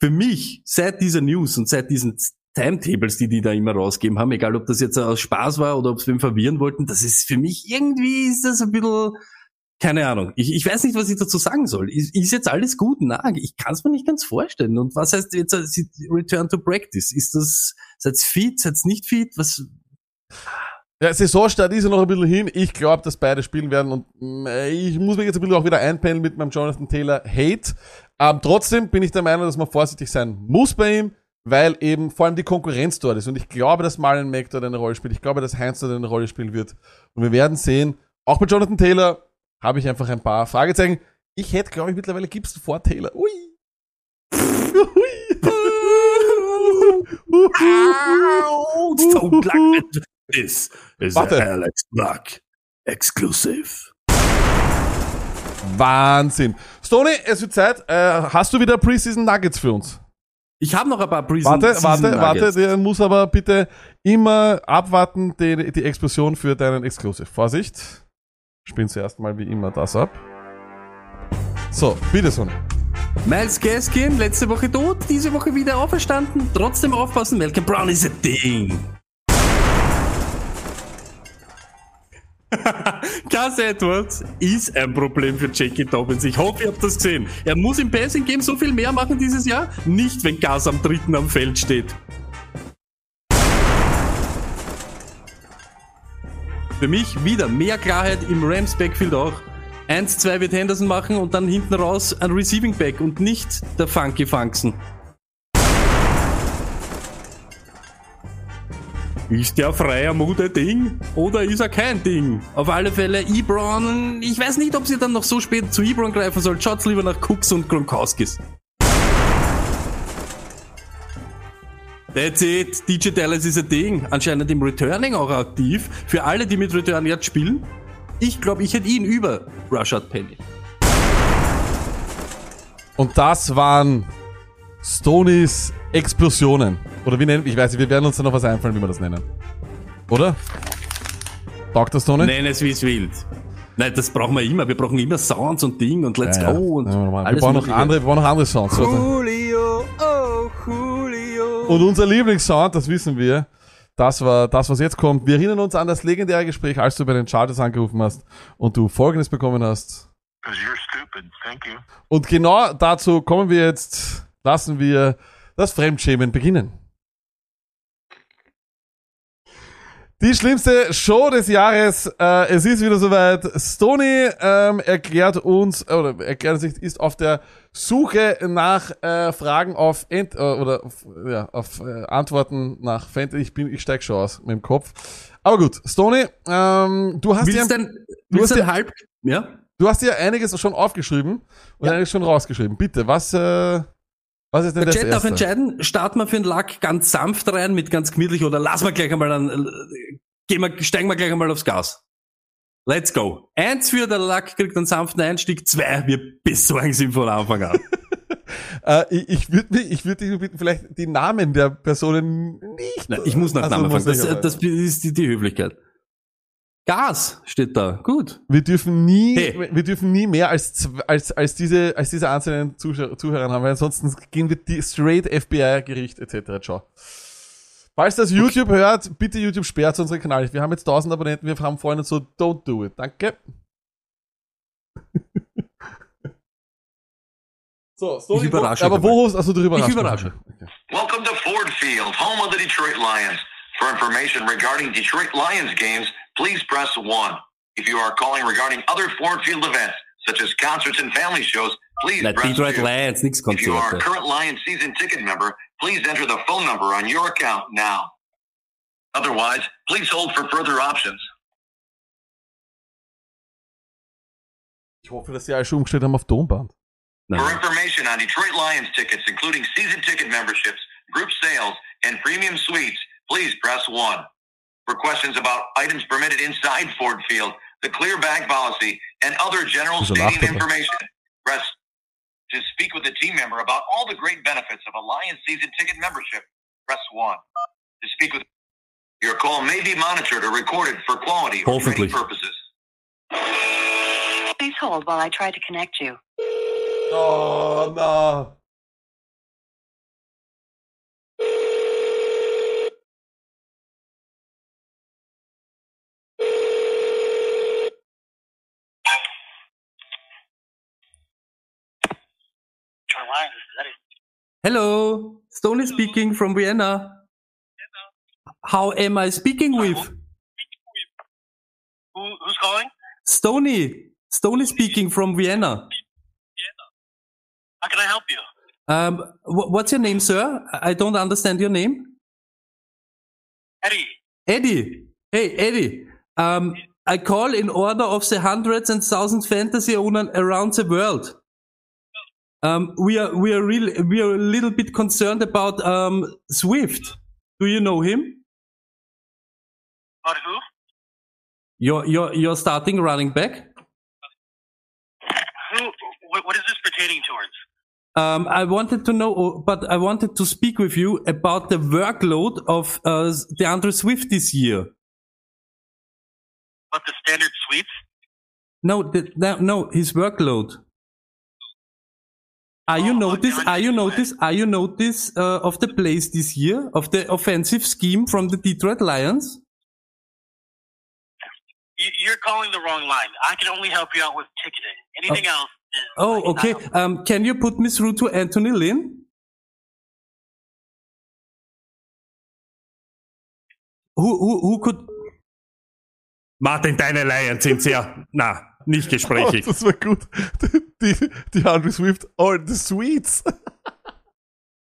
für mich, seit dieser News und seit diesen Timetables, die die da immer rausgeben haben, egal ob das jetzt aus Spaß war oder ob sie wem verwirren wollten, das ist für mich irgendwie ist das ein bisschen, keine Ahnung. Ich, ich weiß nicht, was ich dazu sagen soll. Ist, ist jetzt alles gut? Na, ich kann es mir nicht ganz vorstellen. Und was heißt jetzt äh, Return to Practice? Ist das, seid's fit, seid's nicht fit? Was, Ja, Saisonstart ist ja noch ein bisschen hin. Ich glaube, dass beide spielen werden und mm, ich muss mich jetzt ein bisschen auch wieder einpendeln mit meinem Jonathan Taylor Hate. Ähm, trotzdem bin ich der Meinung, dass man vorsichtig sein muss bei ihm. Weil eben vor allem die Konkurrenz dort ist. Und ich glaube, dass Marlon Mack dort eine Rolle spielt. Ich glaube, dass Heinz dort eine Rolle spielen wird. Und wir werden sehen, auch bei Jonathan Taylor habe ich einfach ein paar Fragezeichen. Ich hätte, glaube ich, mittlerweile Gibson vor Taylor. Ui. Stone Luck. This is Warte. Alex Luck exclusive. Wahnsinn. Stoney, es wird Zeit. Äh, hast du wieder Preseason Nuggets für uns? Ich habe noch ein paar Preseason Warte, Season warte, warte. Nuggets. Der muss aber bitte immer abwarten, die, die Explosion für deinen Exclusive. Vorsicht. Spielen zuerst mal wie immer das ab. So, bitte Stoney. Miles Gaskin, letzte Woche tot, diese Woche wieder auferstanden. Trotzdem aufpassen, Malcolm Brown ist ein Ding. Gus Edwards ist ein Problem für Jackie Dobbins. Ich hoffe, ihr habt das gesehen. Er muss im Passing Game so viel mehr machen dieses Jahr. Nicht, wenn Gus am dritten am Feld steht. Für mich wieder mehr Klarheit im Rams Backfield auch. 1-2 wird Henderson machen und dann hinten raus ein Receiving Back und nicht der Funky Funksen. Ist der freier Mut ein Ding oder ist er kein Ding? Auf alle Fälle Ebron, ich weiß nicht, ob sie dann noch so spät zu Ebron greifen soll. Schaut's lieber nach Cooks und Gronkowskis. That's it. DJ Dallas ist ein Ding. Anscheinend im Returning auch aktiv. Für alle, die mit Return jetzt spielen. Ich glaube, ich hätte ihn über Rashad Penny. Und das waren Stonys Explosionen. Oder wie nennen, ich weiß nicht, wir werden uns da noch was einfallen, wie wir das nennen. Oder? Taugt das Stoney? Nenn es wie es will. Nein, das brauchen wir immer. Wir brauchen immer Sounds und Ding und Let's Ja, ja. Go und Ja, wir alles brauchen noch andere, wir brauchen noch andere Sounds. Julio, oh Julio. Und unser Lieblingssound, das wissen wir, das war das, was jetzt kommt. Wir erinnern uns an das legendäre Gespräch, als du bei den Chargers angerufen hast und du Folgendes bekommen hast. Because you're stupid. Thank you. Und genau dazu kommen wir jetzt, lassen wir das Fremdschämen beginnen. Die schlimmste Show des Jahres. Äh, es ist wieder soweit. Stony ähm, erklärt uns, äh, oder erklärt sich, ist auf der Suche nach äh, Fragen auf Ent, äh, oder auf, ja, auf äh, Antworten nach Fantasy. Ich bin, ich steig schon aus mit dem Kopf. Aber gut, Stony, ähm, du hast ja, Willst denn, Du hast ja- halb, ja? du hast ja einiges schon aufgeschrieben und Ja. einiges schon rausgeschrieben. Bitte, was, äh, was ist denn Der das Chat darf erste? entscheiden, starten wir für den Lack ganz sanft rein, mit ganz gemütlich, oder lassen wir gleich einmal an, äh, gehen wir, steigen wir gleich einmal aufs Gas. Let's go. Eins für der Lack kriegt einen sanften Einstieg, zwei, wir besorgen sie von Anfang an. [laughs] Äh, ich ich würde ich würde dich bitten, vielleicht die Namen der Personen nicht. Nein, ich muss nach Also Namen fangen, das, das ist die, die Höflichkeit. Gas steht da, gut. wir dürfen nie, Hey. wir dürfen nie mehr als, als, als diese, als diese einzelnen Zuschauer, Zuhörer haben, weil ansonsten gehen wir die straight FBI, Gericht, etc. Ciao. Falls das YouTube hört, bitte YouTube sperrt unseren Kanal nicht. Wir haben jetzt 1000 Abonnenten, wir haben Freunde so, don't do it. Danke. [laughs] so, so Ich überrasche Aber wo hast also drüber Ich überrasche. Okay. Welcome to Ford Field, home of the Detroit Lions. For information regarding Detroit Lions games, please press 1. If you are calling regarding other Ford Field events, such as concerts and family shows, please Na, press 2. Lions, nix If you are a current Lions season ticket member, please enter the phone number on your account now. Otherwise, please hold for further options. Ich hoffe, dass sie alle schon umgestellt haben auf Tonband. For information on Detroit Lions tickets, including season ticket memberships, group sales, and premium suites, please press 1. For questions about items permitted inside Ford Field, the clear bag policy, and other general stadium information, press to speak with a team member about all the great benefits of a Lions season ticket membership, press 1. To speak with your call may be monitored or recorded for quality or training purposes. Please hold while I try to connect you. Oh, no. Hello, Stony speaking from Vienna. How am I speaking with? Who, who's calling? Stony. Stony speaking from Vienna. How can I help you? Um, wh- what's your name, sir? I don't understand your name. Eddie, Eddie. Hey, Eddie. Um, I call in order of the hundreds and thousands fantasy owners around the world. Um, we are we are really we are a little bit concerned about um, Swift. Do you know him? about who? Your your your starting running back. Who? What, is this pertaining towards? Um, I wanted to know, but I wanted to speak with you about the workload of uh, DeAndre Swift this year. About the standard suites? No, the, no, his workload. Are you Oh, notice? Are you notice? Are you notice uh, of the plays this year of the offensive scheme from the Detroit Lions? You, you're calling the wrong line. I can only help you out with ticketing. Anything else? Is Oh, okay. Um, can you put me through to Anthony Lynn? Who, who, who could? Martin, deine Lions sind sehr, na, nicht [laughs] Oh, gesprächig. das war gut. Die, die Andrew Swift, oh, the Sweets.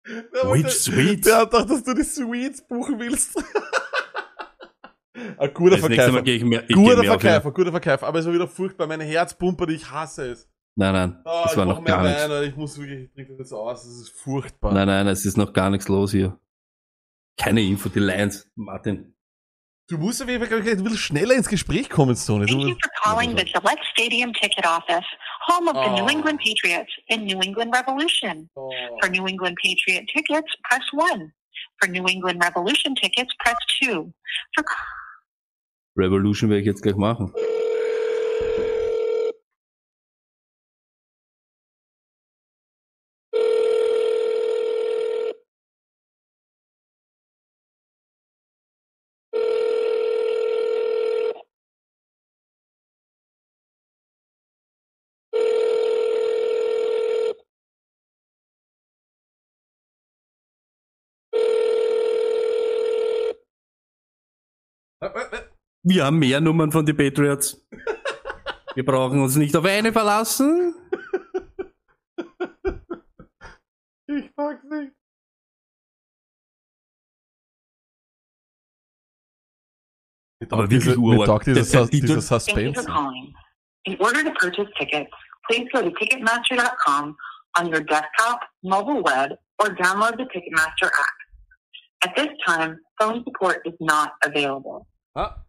Der Which Sweets? Der hat gedacht, dass du die Sweets buchen willst. [laughs] Ein guter Das nächste Mal Verkäufer. ich Guter. Verkäufer, guter Verkäufer. Aber es war wieder furchtbar. Meine Herzpumper, ich hasse es. Nein, nein, Oh, das ich war noch mehr gar nichts. Alter. Ich muss wirklich, ich trinke das jetzt aus. Das ist furchtbar. Nein, nein, es ist noch gar nichts los hier. Keine Info, die Lions, Martin. Du musst auf jeden Fall ein bisschen schneller ins Gespräch kommen, Sony. Thank you for calling the Gillette Stadium Ticket Office, home of the Oh. New England Patriots and New England Revolution. oh. For New England Patriot tickets, press 1. For New England Revolution tickets, press 2. For Revolution werde ich jetzt gleich machen. Wir haben mehr Nummern von den Patriots. Wir brauchen uns nicht auf eine verlassen. Ich mag's nicht. Aber wirklich diese, mir taugt dieses, for Suspense. In order to purchase tickets, please go to Ticketmaster.com on your desktop, mobile web, or download the Ticketmaster app. At this time, phone support is not available. Ah,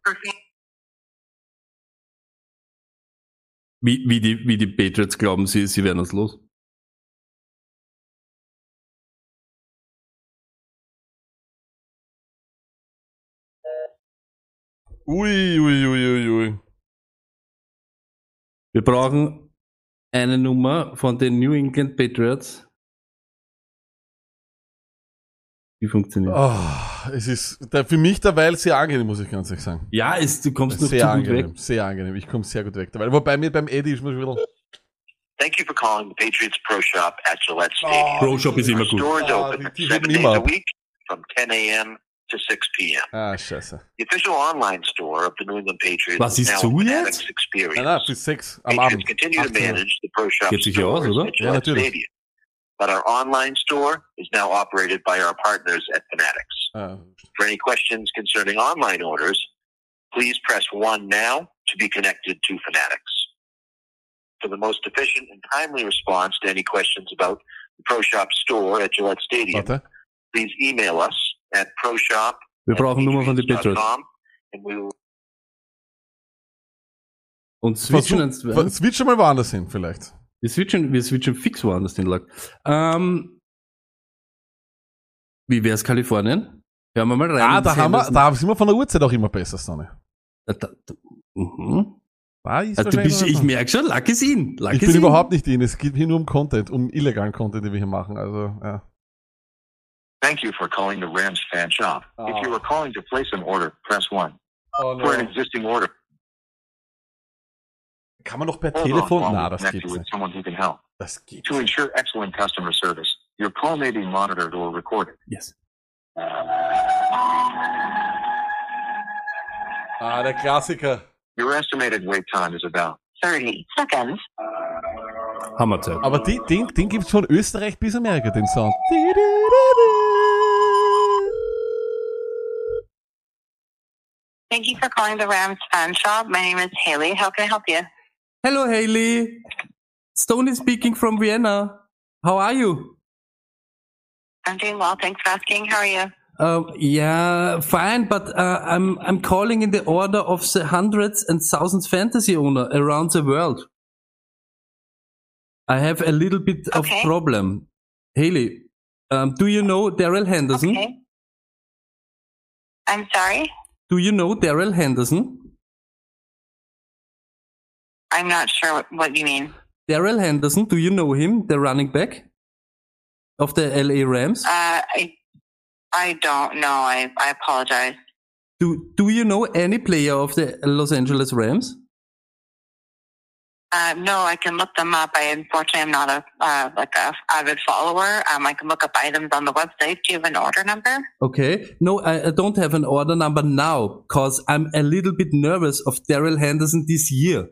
Wie, wie, die, wie die Patriots glauben, sie, sie werden uns los. ui, ui, ui, ui, ui. Wir brauchen eine Nummer von den New England Patriots. Die funktioniert. Oh, es ist der, für mich derweil sehr angenehm, muss ich ganz ehrlich sagen. Ja, es, du kommst noch Sehr zu gut angenehm, weg. sehr angenehm. Ich komme sehr gut weg dabei. Wobei mir beim Eddie ist mir schon wieder. Thank you for calling the Patriots Pro Shop at Gillette Oh, Stadium. Pro Shop ist immer gut. store is Ah, open die- die seven days immer a week from 10 a.m. to 6 p.m. Ah, scheiße. The official online store of the New England Patriots Was ist zu jetzt? Fanatics experience. Nein, nein, bis sechs am Patriots Abend. continue to 18 Uhr. manage the Pro Shop Geht sich aus, stores oder? Ja, natürlich. Stadium. But our online store is now operated by our partners at Fanatics. Ah, For any questions concerning online orders, please press 1 now to be connected to Fanatics. For the most efficient and timely response to any questions about the Pro Shop store at Gillette Stadium, warte. please email us at proshop Wir brauchen Nummer von den Patriots. and we will Und switchen Versuch, ins, ver- switch mal woanders hin, vielleicht. Wir switchen, wir switchen fix woanders den Lack. Ähm, wie wär's Kalifornien? Hören wir mal rein. Ah, da haben wir, da sind wir von der Uhrzeit auch immer besser, Sonne. Da, da, da, mhm. Ist Also du bist, ich merke schon, Luck ist in. Luck ich ist bin in. überhaupt nicht in. Es geht hier nur um Content, um illegalen Content, den wir hier machen. Also, ja. Thank you for calling the Rams Fan Shop. Oh. If you are calling to place an order, press 1. Oh, For an existing order, Kann man noch per on Telefon? Na, das nicht. help. Das gibt's To ensure excellent customer service, your call may be monitored or recorded. Yes. Ah, der Klassiker. Your estimated wait time is about 30 seconds. Hammerzeit. Aber die, den, den gibt's von Österreich bis Amerika, den Sound. Thank you for calling the Rams Fan Shop. My name is Haley. How can I help you? Hello, Haley. Stone is speaking from Vienna. How are you? I'm doing well. Thanks for asking. How are you? Uh, yeah, fine, but uh, I'm I'm calling in the order of the hundreds and thousands fantasy owner around the world. I have a little bit of problem. Haley, um, do you know Daryl Henderson? Okay. I'm sorry. Do you know Daryl Henderson? I'm not sure what, what you mean. Daryl Henderson, do you know him, the running back of the LA Rams? Uh, I, I don't know. I, I apologize. Do Do you know any player of the Los Angeles Rams? Uh, no, I can look them up. I unfortunately am not a uh, like a avid follower. Um, I can look up items on the website. Do you have an order number? Okay. No, I, I don't have an order number now because I'm a little bit nervous of Daryl Henderson this year.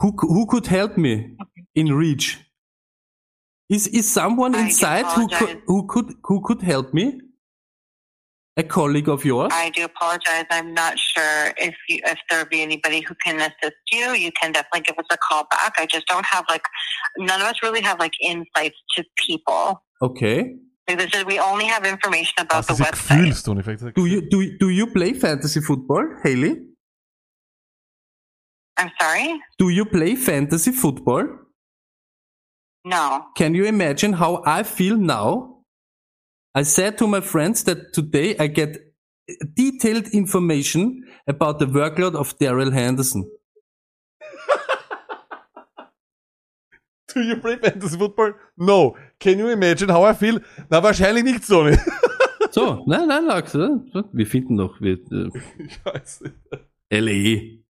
Who who could help me in reach? Is is someone I inside who could who could who could help me? A colleague of yours? I do apologize. I'm not sure if you, if there be anybody who can assist you. You can definitely give us a call back. I just don't have like none of us really have like insights to people. Okay. Like this is we only have information about Das the ist website. Gefühl, Stone. Do you do you- do you play fantasy football, Haley? I'm sorry. Do you play fantasy football? No. Can you imagine how I feel now? I said to my friends that today I get detailed information about the workload of Daryl Henderson. Do you play fantasy football? No. Can you imagine how I feel? Na, wahrscheinlich nicht, Sony. So, nein, nein, Lachs, äh, wir finden noch, wir, äh, ich weiß nicht. LA.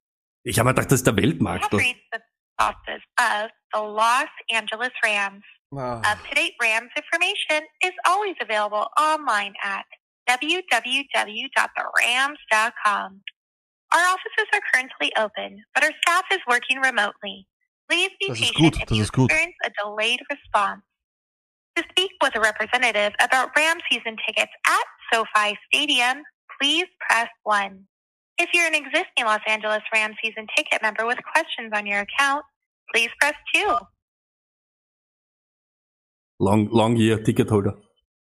Ich habe mir gedacht, das ist der Weltmarkt. Have reached the office of the Los Angeles Rams. Na. Up-to-date Rams information is always available online at www.therams.com. Our offices are currently open, but our staff is working remotely. Please be Das ist patient gut, if das you ist gut. experience a delayed response. To speak with a representative about Ram season tickets at SoFi Stadium, please press 1. If you're an existing Los Angeles Rams season ticket member with questions on your account, please press 2. Long, long year ticket holder.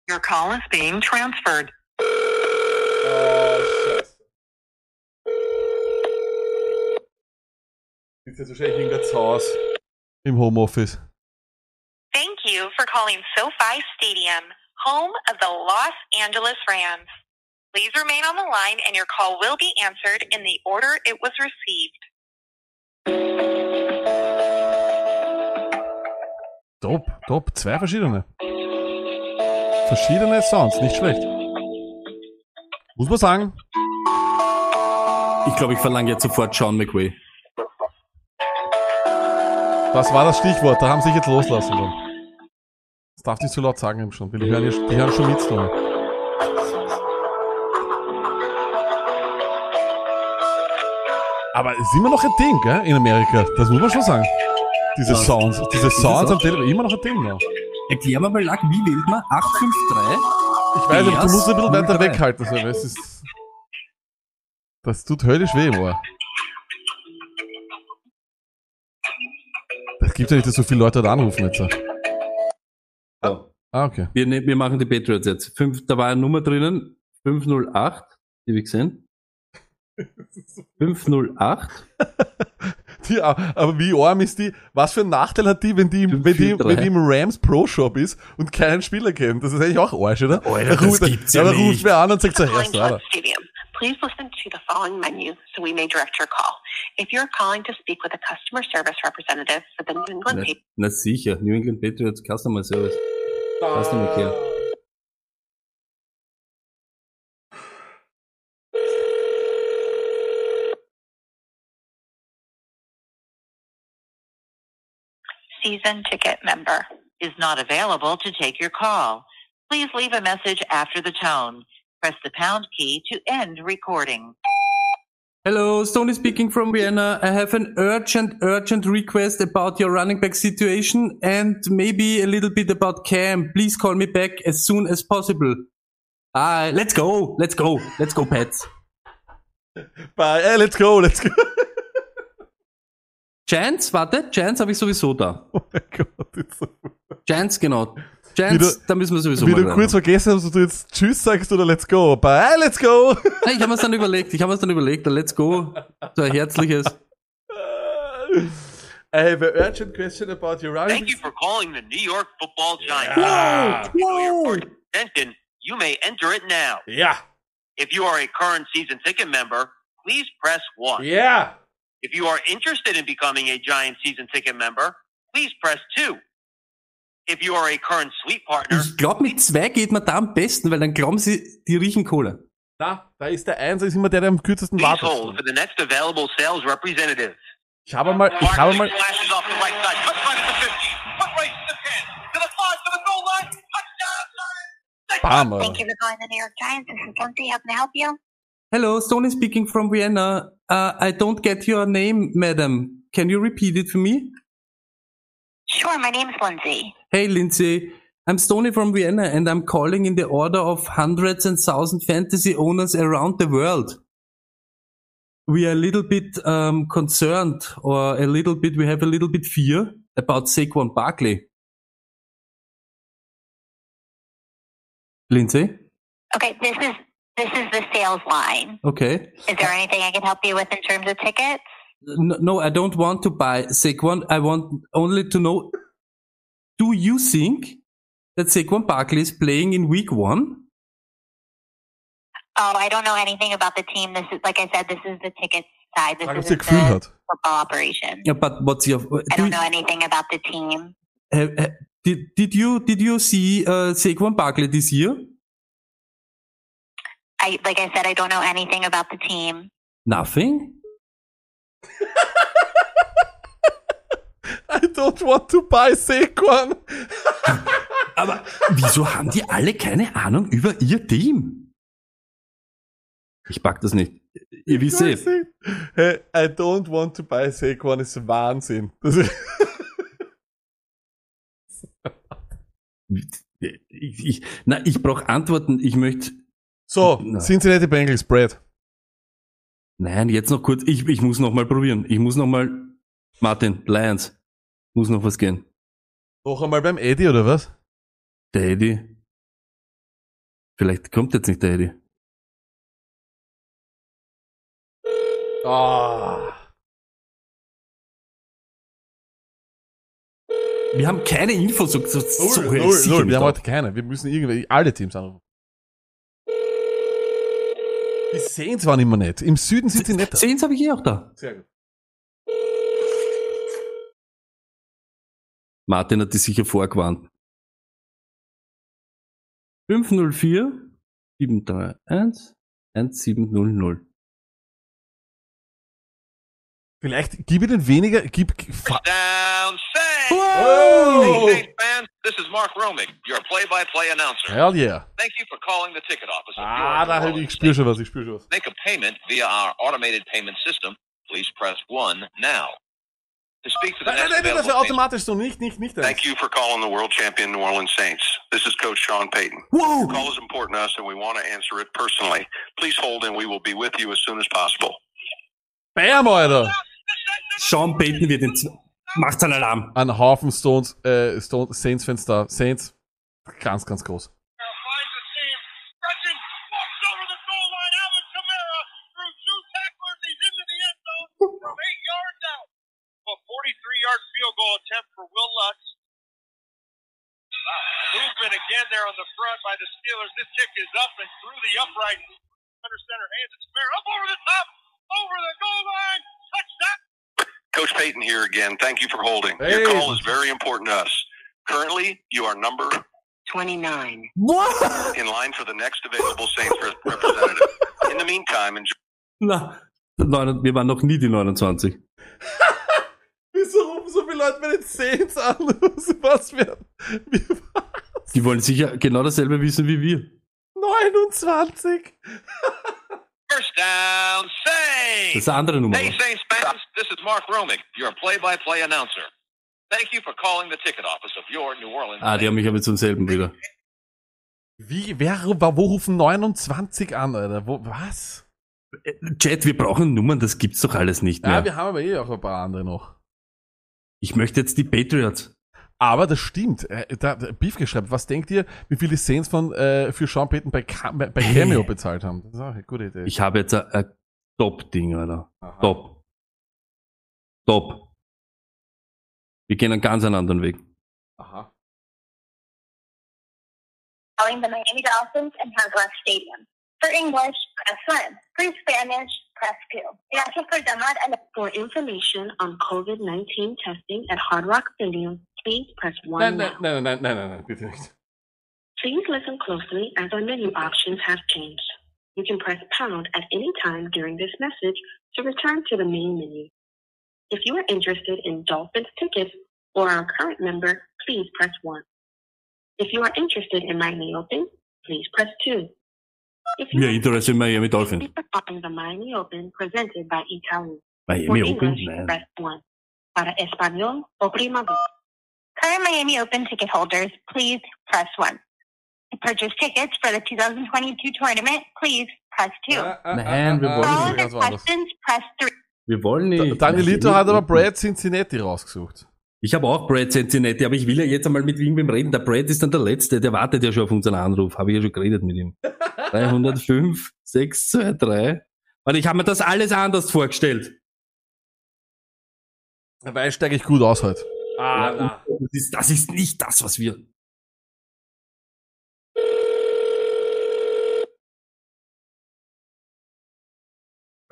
Your call is being transferred. Sitzt jetzt wahrscheinlich irgendein zu Haus im Homeoffice. Thank you for calling SoFi Stadium, home of the Los Angeles Rams. Please remain on the line and your call will be answered in the order it was received. Top, top. Zwei verschiedene. Verschiedene Sounds, nicht schlecht. Muss man sagen. Ich glaube, ich verlange jetzt sofort Sean McWay. Das war das Stichwort, da haben sie sich jetzt loslassen dann. Das darf nicht zu laut sagen eben schon. Die hören, die hören schon mit. Stone. Aber es ist immer noch ein Ding, gell, in Amerika. Das muss man schon sagen. Diese Ja. Sounds, diese es Sounds am Telefon, immer noch ein Ding noch. Erklär mal, Lack, wie wählt man? 853? Ich weiß nicht, du musst ein bisschen weiter 03. weghalten, so, es ist. Das tut höllisch weh Ohr. Das gibt ja nicht, dass so viele Leute da anrufen jetzt. Ah, okay. Wir, ne- wir machen die Patriots jetzt. Fünf, da war eine Nummer drinnen. 508. Die ich gesehen. 508. [laughs] Die, aber wie arm ist die? Was für einen Nachteil hat die, wenn die, im- wenn die, wenn die im Rams Pro Shop ist und keinen Spieler kennt? Das ist eigentlich auch Arsch, oder? Alter, Da ruft- das gibt's ja da ruft wer an und sagt so, Stadium. Please listen to the following menu so we may direct your call. If you're calling to speak with a customer service representative for the New England Na, na sicher. New England Patriots Customer Service. Customer Care. Season ticket member is not available to take your call. Please leave a message after the tone. Press the pound key to end recording. Hello, Stoney speaking from Vienna. I have an urgent, urgent request about your running back situation and maybe a little bit about Cam. Please call me back as soon as possible. Bye. Let's go. Let's go. Let's go, Pets. Bye. Hey, let's go, let's go. [laughs] Chance, warte, Chance habe ich sowieso da. [laughs] Oh mein Gott. Jetzt, Chance, genau. Chance, du- da müssen wir sowieso wie mal du kurz vergessen hast, ob du jetzt Tschüss sagst oder Let's go. Bye, let's go. [laughs] Nein, ich habe mir's dann überlegt. Ich habe mir's dann überlegt. Let's go. So ein herzliches. I have an urgent question about your running. Thank you for calling the New York Football Giants. Yeah. Party's extension, you may enter it now. Yeah. If you are a current season ticket member, please press 1. Yeah. If you are interested in becoming a Giant season ticket member, please press 2. If you are a current suite partner, Ich glaube, mit zwei geht man da am besten, weil dann glauben sie, die riechen Kohle. Da, da ist der Einser, ist immer der, der am kürzesten please wartet. hold for the next available sales representative. Ich habe mal, ich habe mal, flashes off the right side, cuts right at the 50, cut right to the 10, to the 5, to the goal line, touchdown! bam, Thank you for calling the New York Giants. This is Lindsay. How can I help you? Hello, Stoney speaking from Vienna. Uh, I don't get your name, madam. Can you repeat it for me? Sure, my name is Lindsay. Hey, Lindsay. I'm Stoney from Vienna and I'm calling in the order of hundreds and thousand fantasy owners around the world. We are a little bit um, concerned or a little bit, we have a little bit fear about Saquon Barkley. Lindsay? Okay, this is this is the sales line. Okay. Is there anything I can help you with in terms of tickets? No, no, I don't want to buy Saquon. I want only to know, do you think that Saquon Barkley is playing in week one? Oh, I don't know anything about the team. This is like I said, this is the ticket side. This Sag, was is the Gefühl hat. football operation. Yeah, but what's your, I do don't know anything about the team. uh, uh, did, did you, did you see, uh, Saquon Barkley this year? I like I said, I don't know anything about the team. Nothing? [laughs] I don't want to buy Saquon. [laughs] Aber wieso haben die alle keine Ahnung über ihr Team? Ich pack das nicht. Ihr wisst eh. Hey, I don't want to buy Saquon ist Wahnsinn. Das ist [laughs] Ich, ich, na, ich brauche Antworten. Ich möchte, so, Nein. Cincinnati Bengals, Brad. nein, jetzt noch kurz. Ich, ich muss noch mal probieren. Ich muss noch mal, Martin, Lions, muss noch was gehen. Noch einmal beim Eddie, oder was? Der Eddie. Vielleicht kommt jetzt nicht der Eddie. Ah. Wir haben keine Infos, so, so, so Null, null, null. Wir haben heute keine. Wir müssen irgendwie alle Teams anrufen. Die Saints waren immer nett. Im Süden sind sie netter. Saints habe ich eh auch da. Sehr gut. Martin hat die sicher vorgewarnt. 504 731 1700. Vielleicht gib ihnen weniger, gib, fa-! Whoa! Hey, Saints fans, this is Mark Romig, your play-by-play announcer. Hell yeah. Thank you for calling the ticket office. of Ah, your da, New ich Orleans spür schon was, ich spür schon was. Make a payment via our automated payment system. Please press 1 now. To speak to the Nein, nein, next nein, das available wäre Saints- automatisch so, nicht, nicht, nicht. Thank you for calling the world champion New Orleans Saints. This is Coach Sean Payton. Wow! Your call is important to us and we want to answer it personally. Please hold and we will be with you as soon as possible. Bam, Alter. Sean Payton wird in z- macht seinen Alarm. Ein Haufen Stones, äh, Stone, Saints-Fans da. Saints, ganz, ganz groß. finds the seam, stretching, walks over the goal line. Alvin Kamara through two tacklers. He's into the end zone from eight yards out. A 43-yard field goal attempt for Will Lutz. Movement again there on the front by the Steelers. This kick is up and through the upright. Under center hands it to Kamara up over the top, over the goal line. Touchdown. Coach Payton here again. Thank you for holding. Hey. Your call is very important to us. Currently, you are number 29. What? in line for the next available Saints rep- representative. In the meantime, enjoy. Na, neun- wir waren noch nie die 29. [laughs] Wieso rufen so viele Leute bei den Saints an? Was wir, wie war's? Die wollen sicher genau dasselbe wissen wie wir. 29. [laughs] First Touchdown, say! Das ist eine andere Nummer. Hey, Saints fans, this is Mark Romick, your play-by-play announcer. Thank you for calling the ticket office of your New Orleans. Ah, die haben mich aber zum selben wieder. Wie, wer, wo rufen 29 an, Alter? Wo, was? Chat, wir brauchen Nummern, das gibt's doch alles nicht Ja, mehr. wir haben aber eh auch ein paar andere noch. Ich möchte jetzt die Patriots. Aber das stimmt. Äh, Da, da, Beef geschrieben. Was denkt ihr, wie viel die Saints von, äh, für Sean Payton bei, bei Cameo bezahlt haben? Das ist auch eine gute Idee. Ich habe jetzt ein, ein Top-Ding, Alter. Top. Top. Wir gehen einen ganz anderen Weg. Aha. calling the Miami Dolphins and Hard Rock Stadium. For English, press 1. For Spanish, press 2. Gracias por llamar a la... For information on COVID-19 testing at Hard Rock Stadium, Please press 1 no, no, No, no, no, no, no, no. Please listen closely as our menu options have changed. You can press pound at any time during this message to return to the main menu. If you are interested in Dolphins tickets or our current member, please press 1. If you are interested in Miami Open, please press 2. If you are interested in Miami Dolphins. please the Miami Open presented by Itaú. Miami For Open, English, man. press 1. Para español, oprima 2. Prior Miami Open ticket holders, please press 1. To purchase tickets for the 2022 tournament, please press 2. Uh, wir wollen nicht. Uh, questions, press 3. Wir wollen nicht. Danielito hat aber Brad Cincinnati rausgesucht. Ich habe auch Brad Cincinnati, aber ich will ja jetzt einmal mit irgendwem reden. Der Brad ist dann der Letzte, der wartet ja schon auf unseren Anruf. Habe ich ja schon geredet mit ihm. [laughs] 305, 623. Weil ich habe mir das alles anders vorgestellt. Weil steige ich gut aus heute. Ah, ja. Ah das, ist, das ist nicht das, was wir.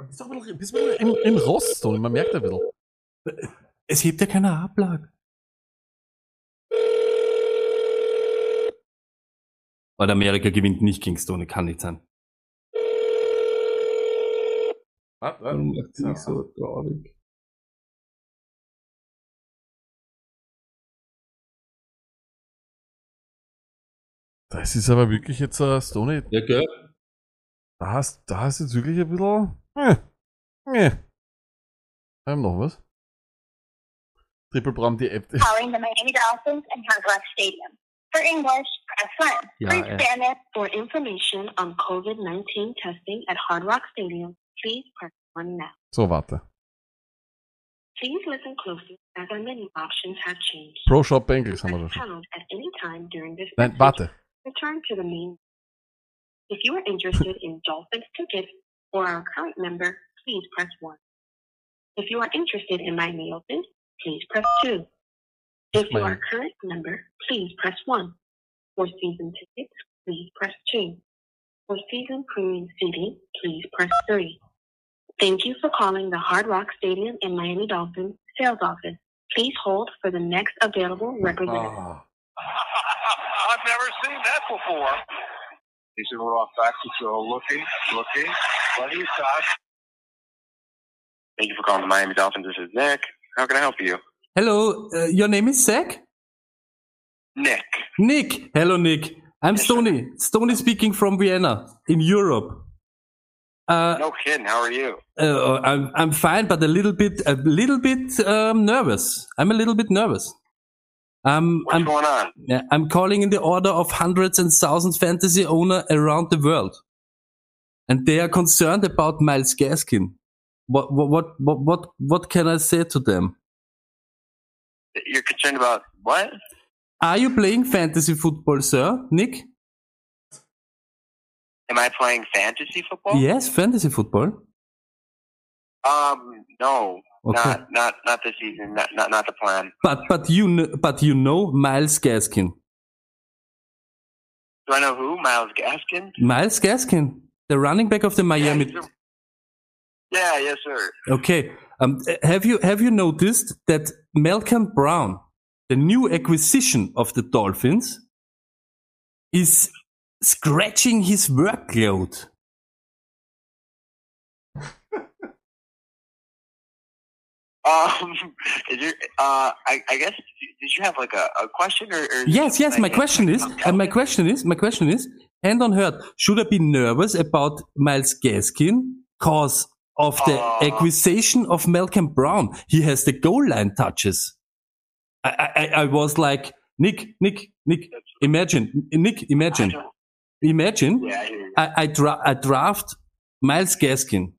Bist doch ein bisschen, bist ein bisschen im, im Rost, Tony, man merkt ein bisschen. Es hebt ja keiner Ablag. Oder Amerika gewinnt nicht gegen Stone, kann nicht sein. Ah, Warum macht sie so traurig? Das ist aber wirklich jetzt ein Stony. Ja, gell? Da hast, da hast jetzt wirklich ein bisschen. Äh, äh. Ähm, noch was? Triple Bram, die App. [laughs] Calling the Miami Dolphins and Hard Rock Stadium. For English, press 1. Ja, For. Spanish, For information on COVID-19 testing at Hard Rock Stadium, please press 1 now. So, warte. Please listen closely as our menu options have changed. Pro Shop Bengals haben wir schon. pound at any time during this Nein, warte. Return to the main. If you are interested in Dolphins tickets or a current member, please press 1. If you are interested in Miami Open, please press 2. If you are a current member, please press 1. For season tickets, please press 2. For season premium seating, please press 3. Thank you for calling the Hard Rock Stadium in Miami Dolphins sales office. Please hold for the next available representative. Ah. I've never seen that before. He said, we're off back to so looking, looking. Plenty of time. Thank you for calling the Miami Dolphins. This is Nick. How can I help you? Hello, uh, your name is Zach? Nick. Nick. Hello, Nick. I'm Yes, sir. Stony. Stony speaking from Vienna in Europe. Uh, No kidding. How are you? uh, I'm I'm fine, but a little bit a little bit um, nervous. I'm a little bit nervous. Um, What's I'm going on? I'm calling in the order of hundreds and thousands fantasy owner around the world, and they are concerned about Miles Gaskin. What what what what what, what can I say to them? You're concerned about what? Are you playing fantasy football, sir, Nick? Am I playing fantasy football? Yes, fantasy football. Um, no, Okay. not not not this season. Not not not the plan. But but you kn- but you know Miles Gaskin. Do I know who? Miles Gaskin? Miles Gaskin, the running back of the Miami. Yeah, a- yeah, yes, sir. Okay. Um, have you have you noticed that Malcolm Brown, the new acquisition of the Dolphins, is scratching his workload? Um, [laughs] is there, uh, I, I guess, did you have like a, a question or? or Yes, yes. My question is, and my question is, my question is, hand on heart, should I be nervous about Miles Gaskin cause of the Oh. acquisition of Malcolm Brown. He has the goal line touches. I, I, I- was like, Nick, Nick, Nick, imagine, Nick, imagine, imagine, Yeah, I. I, I, dra- I draft Miles Gaskin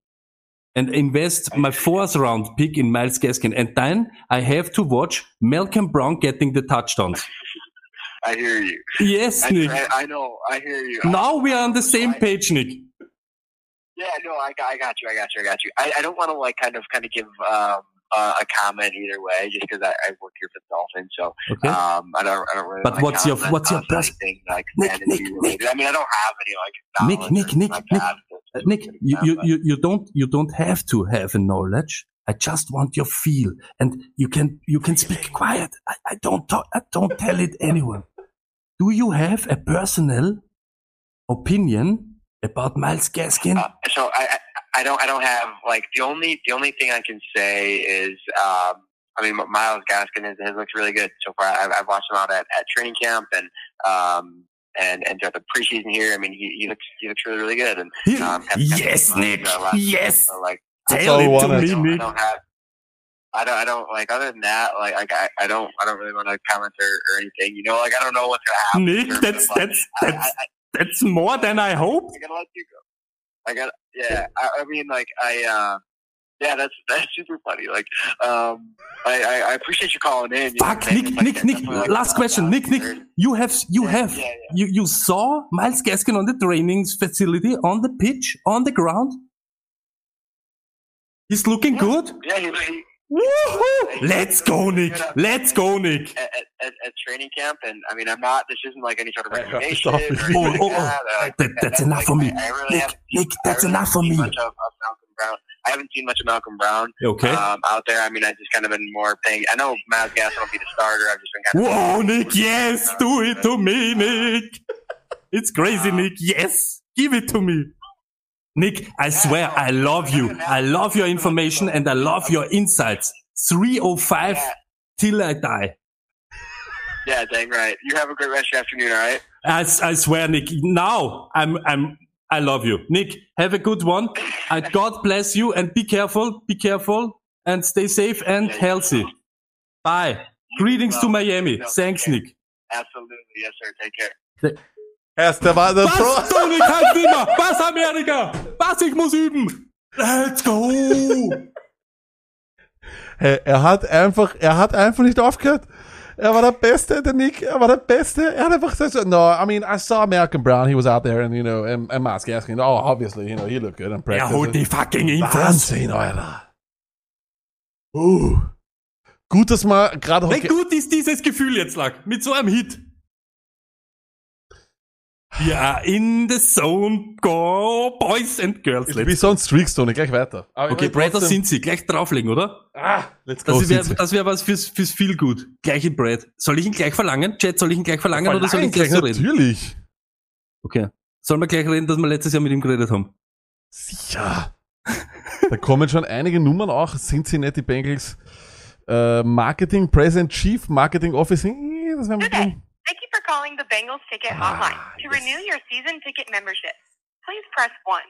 and invest my fourth round pick in Miles Gaskin. And then I have to watch Malcolm Brown getting the touchdowns. I hear you. Yes, I, Nick. I, I know. I hear you. Now we are on the same page, Nick. Yeah, no, I got, I got you, I got you, I got you. I, I don't want to like kind of, kind of give um, uh, a comment either way, just because I, I work here for the Dolphins, so Okay. um, I don't, I don't really. But what's your- what's your on pers- anything like Nick, Nick. Nick. I mean, I don't have any like Nick, Nick, Nick, Nick, that, Uh, Nick, you, you, you, you don't, you don't have to have a knowledge. I just want your feel and you can, you can speak quiet. I, I don't talk, I don't tell it anyone. Do you have a personal opinion about Miles Gaskin? Uh, so I, I don't I don't have like the only the only thing I can say is um I mean Miles Gaskin has looked really good so far. I've, I've watched him out at, at training camp and um and and throughout the preseason here. I mean he, he looks he looks really really good and um, have- have yes, some, uh, Nick. last- Yes. so, like That's Tell all we it to wanted. I me, don't, I don't have. I don't. I don't like. Other than that, like, like I, I don't. I don't really want to comment or, or anything. You know, like I don't know what's gonna happen. Nick, terms that's, of, like, that's, I, I, that's, more than I hoped. I gotta let you go. I got yeah. I, I mean, like I uh, yeah. That's that's super funny. Like um, I, I, I appreciate you calling in. you Fuck, saying Nick, like, Nick, Nick, like, last uh, question. Nick, Nick, you have, you Yeah, have, yeah, yeah. you, you saw Miles Gaskin on the training facility, on the pitch, on the ground? He's looking good? Yeah, he, he, Woohoo! Let's go, Nick. Let's go, Nick. at, at, at, at training camp, and I mean, I'm not. This isn't like any sort of I got recommendation. or off his- anything Oh, oh, oh. that. Like, That- that's enough like, for me. I, I really Nick, haven't Nick, I that's really enough for haven't me. of, of Malcolm Brown. I haven't seen much of Malcolm Brown Okay. um, out there. I mean, I've just kind of been more paying. I know Miles Gaskin will be the starter. I've just been kind of. Whoa, Nick, yes, do it to me, Nick. It's crazy, Nick. Yes, give it to me. Nick, I swear, I love you. I love your information and I love your insights. 305 Yeah. till I die. Yeah, dang right. You have a great rest of your afternoon. all right i swear, Nick. Now I'm I'm I love you, Nick. Have a good one. And God bless you. And be careful. Be careful. And stay safe and healthy. Bye. Greetings to Miami. Thanks, Nick. Absolutely, yes, sir. Take care. Erst, der war der Pro. Was, Dominik, halt immer! Was, Amerika? Was, ich muss üben? Let's go! Hey, er hat einfach, er hat einfach nicht aufgehört. Er war der Beste, der Nick, er war der Beste. Er hat einfach gesagt, no, I mean, I saw Malcolm Brown, he was out there and, you know, and, and Miles Gaskin, oh, obviously, you know, he looked good in practice. Er holt die fucking Infos. Wahnsinn, Alter. Uh. Gut, dass man gerade Wie gut ist dieses Gefühl jetzt, Lack? Mit so einem Hit. Are in the zone. Go, boys and girls. Wie ein Streakstone, gleich weiter. Aber Okay, trotzdem- sind sie. Gleich drauflegen, oder? Ah, let's go. Das sind wäre sie. das wär was fürs, fürs Feel Good. Gleich in Brad. Soll ich ihn gleich verlangen? Chat, soll ich ihn gleich verlangen oder soll ich Verlangen gleich so gleich, reden? Natürlich. Okay. Sollen wir gleich reden, dass wir letztes Jahr mit ihm geredet haben? Sicher. da kommen schon einige Nummern auch. Cincinnati Bengals äh, Marketing President Chief Marketing Officer. Das wäre Good the Bengals Ticket Ah, Hotline. To renew your season ticket membership, please press 1.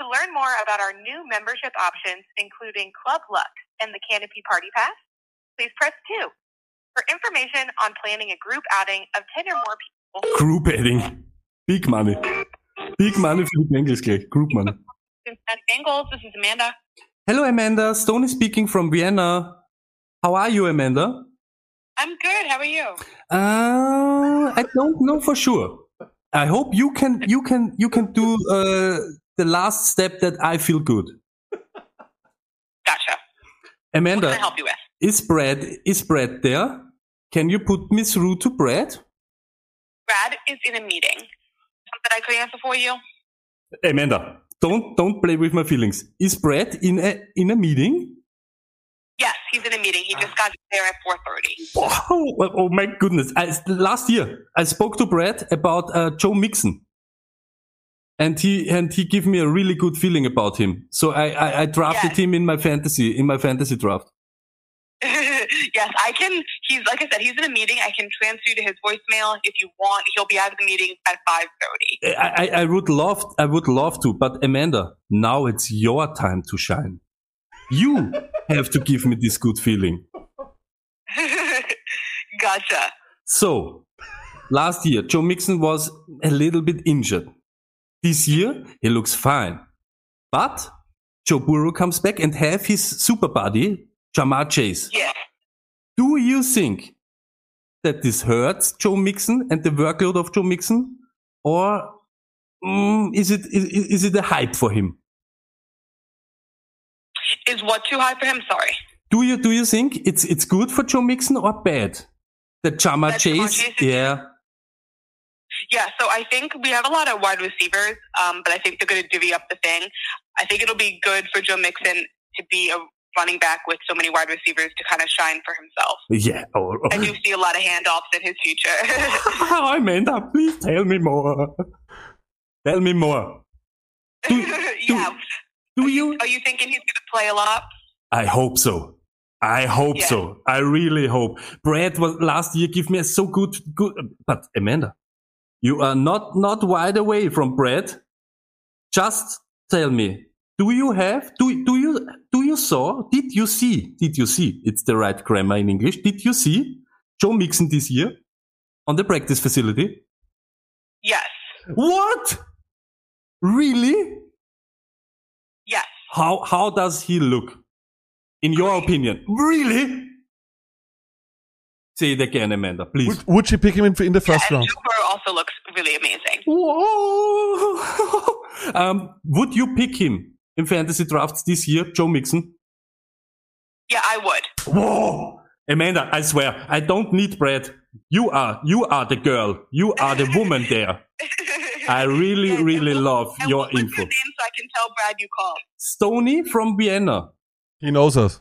To learn more about our new membership options, including Club Luck and the Canopy Party Pass, please press 2. For information on planning a group outing of 10 or more people, Group Adding. Big Money. Big Money für die Bengals gleich. Group Money. Cincinnati Bengals, this is Amanda. Hello, Amanda. Stone is speaking from Vienna. How are you, Amanda? I'm good. How are you? Uh, I don't know for sure. I hope you can you can you can do uh, the last step that I feel good. Gotcha. Amanda, Can help you with? is Brad is Brad there? Can you put me through to Brad? Brad is in a meeting. Something I could answer for you? Amanda, don't don't play with my feelings. Is Brad in a in a meeting? He's in a meeting. He just got there at 4.30. Oh, oh my goodness! I, last year I spoke to Brad about uh, Joe Mixon, and he and he gave me a really good feeling about him. So I I, I drafted Yes. him in my fantasy in my fantasy draft. [laughs] yes, I can. He's like I said, he's in a meeting. I can transfer you to his voicemail if you want. He'll be out of the meeting at five thirty. I, I, I would love, I would love to, but Amanda, now it's your time to shine. You have to give me this good feeling. [laughs] gotcha. So, last year, Joe Mixon was a little bit injured. This year, he looks fine. But Joe Burrow comes back and have his super buddy, Jamar Chase. Yeah. Do you think that this hurts Joe Mixon and the workload of Joe Mixon? Or mm, is it is, is it a hype for him? Is what too high for him? Sorry. Do you do you think it's it's good for Joe Mixon or bad? That Jamar That Chase, Chase yeah. Yeah, so I think we have a lot of wide receivers, um, but I think they're going to divvy up the thing. I think it'll be good for Joe Mixon to be a running back with so many wide receivers to kind of shine for himself. Yeah. Oh, oh. I do see a lot of handoffs in his future. [laughs] Amanda, please tell me more. Tell me more. [laughs] yeah. Do you? Are you thinking he's going to play a lot? I hope so. I hope Yeah. so. I really hope. Brad was last year give me a so good, good, but Amanda, you are not, not wide away from Brad. Just tell me, do you have, do, do you, do you saw, did you see, did you see, it's the right grammar in English, did you see Joe Mixon this year on the practice facility? Yes. What? Really? Yes. How, how does he look? In your opinion? Really? Say it again, Amanda, please. Would, would you pick him in, in the first round? Joe Burrow also looks really amazing. Whoa. [laughs] um, would you pick him in fantasy drafts this year, Joe Mixon? Yeah, I would. Whoa! Amanda, I swear, I don't need bread. You are, you are the girl. You are the woman there. [laughs] I really, really love your info. Name so I can tell Brad you called. Stony from Vienna. He knows us.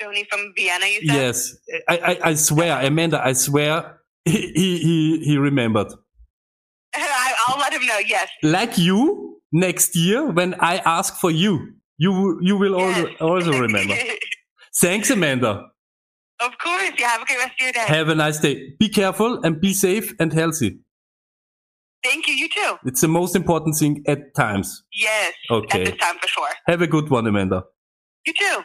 Stony from Vienna, you said? Yes, I, I, I swear, Amanda, I swear, he, he, he, he remembered. [laughs] I, I'll let him know, yes. Like you, next year, when I ask for you, you, you will also, also [laughs] remember. Thanks, Amanda. Of course. Yeah, have a great rest of your day. Have a nice day. Be careful and be safe and healthy. Thank you. You too. It's the most important thing at times. Yes. Okay. At this time for sure. Have a good one, Amanda. You too.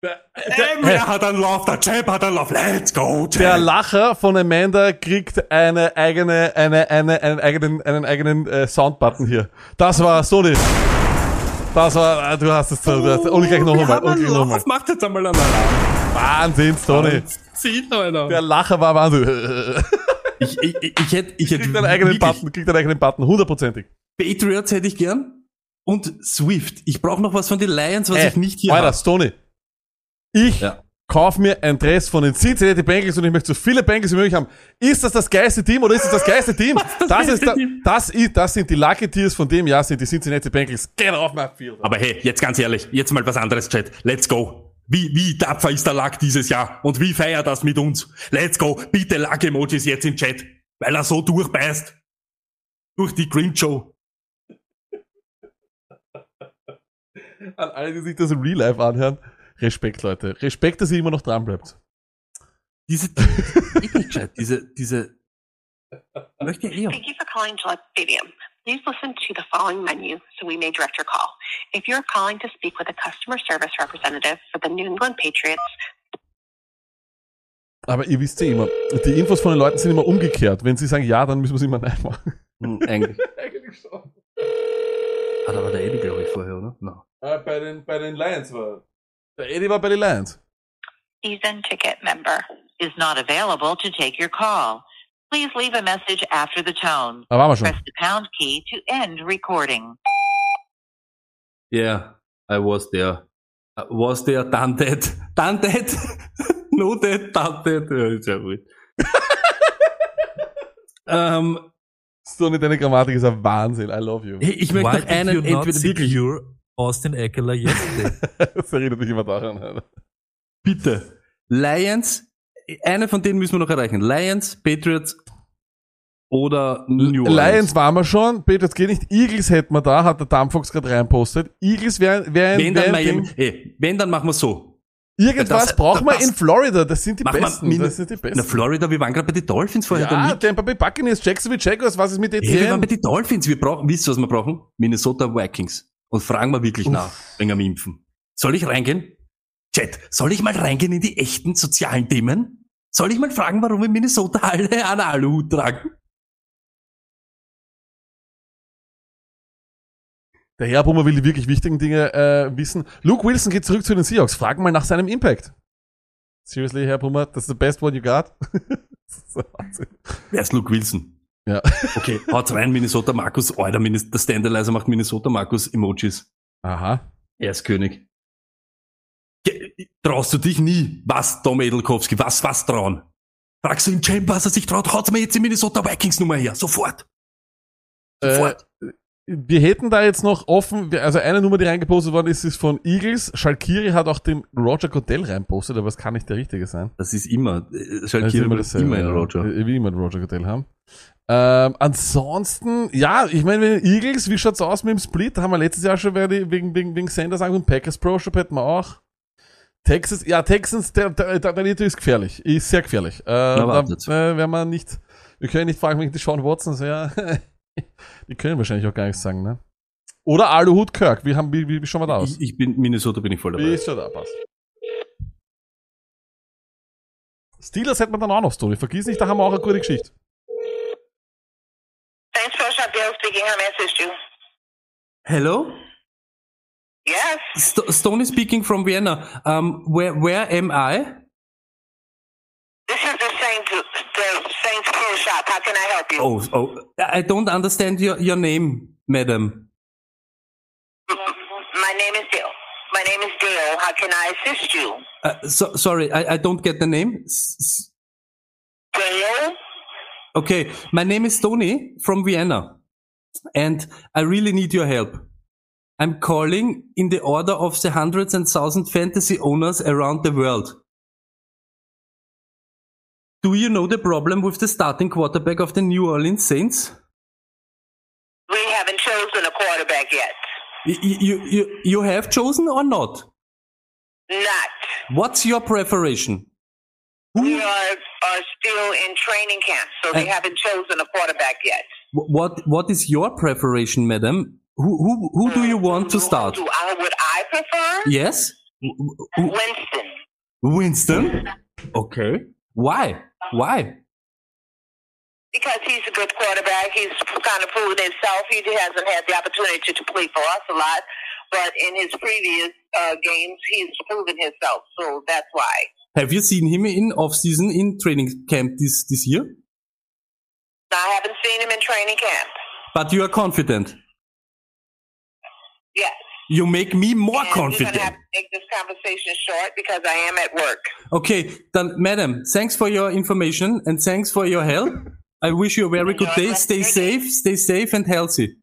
Wer hat einen Lauf? Der Champ hat einen Lauf. Let's go, Champ. Der Lacher von Amanda kriegt eine eigene, eine, eine, einen eigenen, einen eigenen äh, Soundbutton hier. Das war Sony. Das war, äh, du hast es, du hast, und gleich noch einmal, und gleich noch einmal. Macht jetzt einmal einen Alarm. Wahnsinn, Sony. Zieht einer. Der Lacher war Wahnsinn. [laughs] Ich, ich, ich hätte, ich hätte Kriegt einen eigenen Button, kriegt einen eigenen Button, hundertprozentig. Patriots hätte ich gern. Und Swift. Ich brauche noch was von den Lions, was Ey, ich nicht hier Alter, habe. Stoney. Ich Ja. kauf mir ein Dress von den Cincinnati Bengals und ich möchte so viele Bengals wie möglich haben. Ist das das geilste Team oder ist das das geilste Team? [laughs] Das, ist da, das, ist, das sind die Lucky Tears von dem Jahr, sind die Cincinnati Bengals. Get off my field. Aber hey, jetzt ganz ehrlich, jetzt mal was anderes, Chat. Let's go. Wie, wie tapfer ist der Lack dieses Jahr? Und wie feiert das mit uns? Let's go. Bitte Lack-Emojis jetzt im Chat. Weil er so durchbeißt. Durch die Grinch-Show. [laughs] An alle, die sich das im Real Life anhören. Respekt, Leute. Respekt, dass ihr immer noch dran bleibt. Diese, [laughs] Chat, diese, diese, möchte ich eher. Thank you for calling Gillette Stadium. Please listen to the following menu so we may direct your call. If you're calling to speak with a customer service representative for the New England Patriots, Aber ihr wisst ja immer, die Infos von den Leuten sind immer umgekehrt. Wenn sie sagen ja, dann müssen wir es immer nein machen. Hm, eigentlich. [laughs] Eigentlich schon. Ah, Hat aber der Eddie, glaube ich, vorher, oder? No. Äh, ah, bei, den, bei den Lions war. Der Eddie war bei den Lions. Season ticket member. is not available to take your call. Please leave a message after the tone. Da waren wir schon. Press the pound key to end recording. Yeah, I was there. I was there, done that. Done that. no that, done that. Ja, ist ja gut. ähm, Stoney, deine Grammatik ist ein Wahnsinn. I love you. ich möchte Why noch did einen you not entweder wirklich. secure Austin Eckler yesterday? [laughs] das erinnert mich immer daran. Bitte. Lions, eine von denen müssen wir noch erreichen. Lions, Patriots oder New Orleans. Lions waren wir schon. Patriots geht nicht. Eagles hätten wir da, hat der Dampfox gerade reinpostet. Eagles wären, wären, Wenn dann wären Miami, ey, wenn dann machen wir so. Irgendwas Das- brauchen wir das- in Florida. Das sind die Besten. Das sind die Na, Besten. Florida, wir waren gerade bei den Dolphins vorher. Ja. Tampa Bay Buccaneers, Jacksonville Jaguars, was ist mit Hey, wir waren bei ETN? den Dolphins. Wir brauchen, wisst ihr, was wir brauchen? Minnesota Vikings. Und fragen wir wirklich nach, wegen am Impfen. Soll ich reingehen? Chat, soll ich mal reingehen in die echten sozialen Themen? Soll ich mal fragen, warum in Minnesota alle einen Aluhut tragen? Der Herr Brummer will die wirklich wichtigen Dinge äh, wissen. Luke Wilson geht zurück zu den Seahawks. Fragen mal nach seinem Impact. Seriously, Herr Brummer, that's the best one you got? [laughs] So. Wer ist Luke Wilson? Ja. Okay, haut rein, Minnesota Markus. Minis- der Standalizer macht Minnesota Markus Emojis. Aha. Er ist König. Traust du dich nie? Was, Tom Edelkowski? Was, was trauen? Fragst du ihn, Cem, was er sich traut? Haut mir jetzt die Minnesota Vikings Nummer her. Sofort. Äh, Sofort. wir hätten da jetzt noch offen, also eine Nummer, die reingepostet worden ist, ist von Eagles. Schalkiri hat auch den Roger Goodell reinpostet, aber es kann nicht der richtige sein. Das ist immer, äh, Schalkiri immer dasselbe, immer ein. Roger. Äh, Wie immer einen Roger Goodell haben. Ähm, ansonsten, ja, ich meine, Eagles, wie schaut's aus mit dem Split? Haben wir letztes Jahr schon wegen, wegen, wegen, wegen Sanders angefangen. Packers Pro Shop hätten wir auch. Texas, ja, Texans, der, der, der, der ist gefährlich. Ist sehr gefährlich. Äh, da äh, werden wir nicht, wir können nicht fragen wegen die Sean Watsons, ja. [laughs] die können wahrscheinlich auch gar nichts sagen, ne? Oder Aluhut Kirk, wie, haben, wie, wie, wie schauen wir da aus? Ich, ich bin, Minnesota bin ich voll Wie dabei. ist schon da, passt. Steelers hätten wir dann auch noch, Story. Vergiss nicht, da haben wir auch eine gute Geschichte. Thanks for shop Bill speaking. I assist you? Hello? Yes. St Stone is speaking from Vienna. Um, where, where am I? This is the Saints the Saints Pro Shop. How can I help you? Oh, oh, I don't understand your, your name, madam. My name is Dale. My name is Dale. How can I assist you? Uh, so, sorry, I, I don't get the name. S- Dale? Okay, my name is Tony from Vienna, and I really need your help. I'm calling in the order of the hundreds and thousand fantasy owners around the world. Do you know the problem with the starting quarterback of the New Orleans Saints? We haven't chosen a quarterback yet. Y- y- You, you, you have chosen or not? Not. What's your preparation? We are, are still in training camp, so they Uh, haven't chosen a quarterback yet. What, what is your preparation, madam? Who, who, who do you want to start? Do I would I prefer? Yes? Winston. Winston? Okay. Why? Why? Because he's a good quarterback. He's kind of proven himself. He hasn't had the opportunity to play for us a lot, but in his previous uh, games, he's proven himself. So that's why. Have you seen him in off-season in training camp this, this year? I haven't seen him in training camp. But you are confident. Yes. You make me more and We're confident. have to make this conversation short because I am at work. Okay, then, madam, thanks for your information and thanks for your help. [laughs] I wish you a very good day. Stay safe, stay safe and healthy.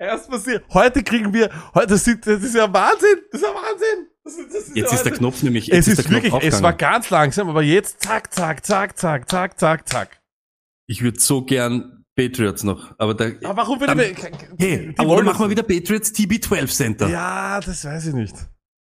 Erst passiert. Heute kriegen wir, heute das ist, das ist ja Wahnsinn. Das ist ja Wahnsinn. Das ist, das ist Jetzt ja ist der Knopf nämlich, Es jetzt ist ist der Knopf wirklich, es aufgegangen. war ganz langsam, aber jetzt zack, zack, zack, zack, zack, zack, zack. Ich würde so gern Patriots noch, aber da. Aber warum will dann, Hey, aber dann machen wir wieder Patriots TB12 Center. Ja, das weiß ich nicht.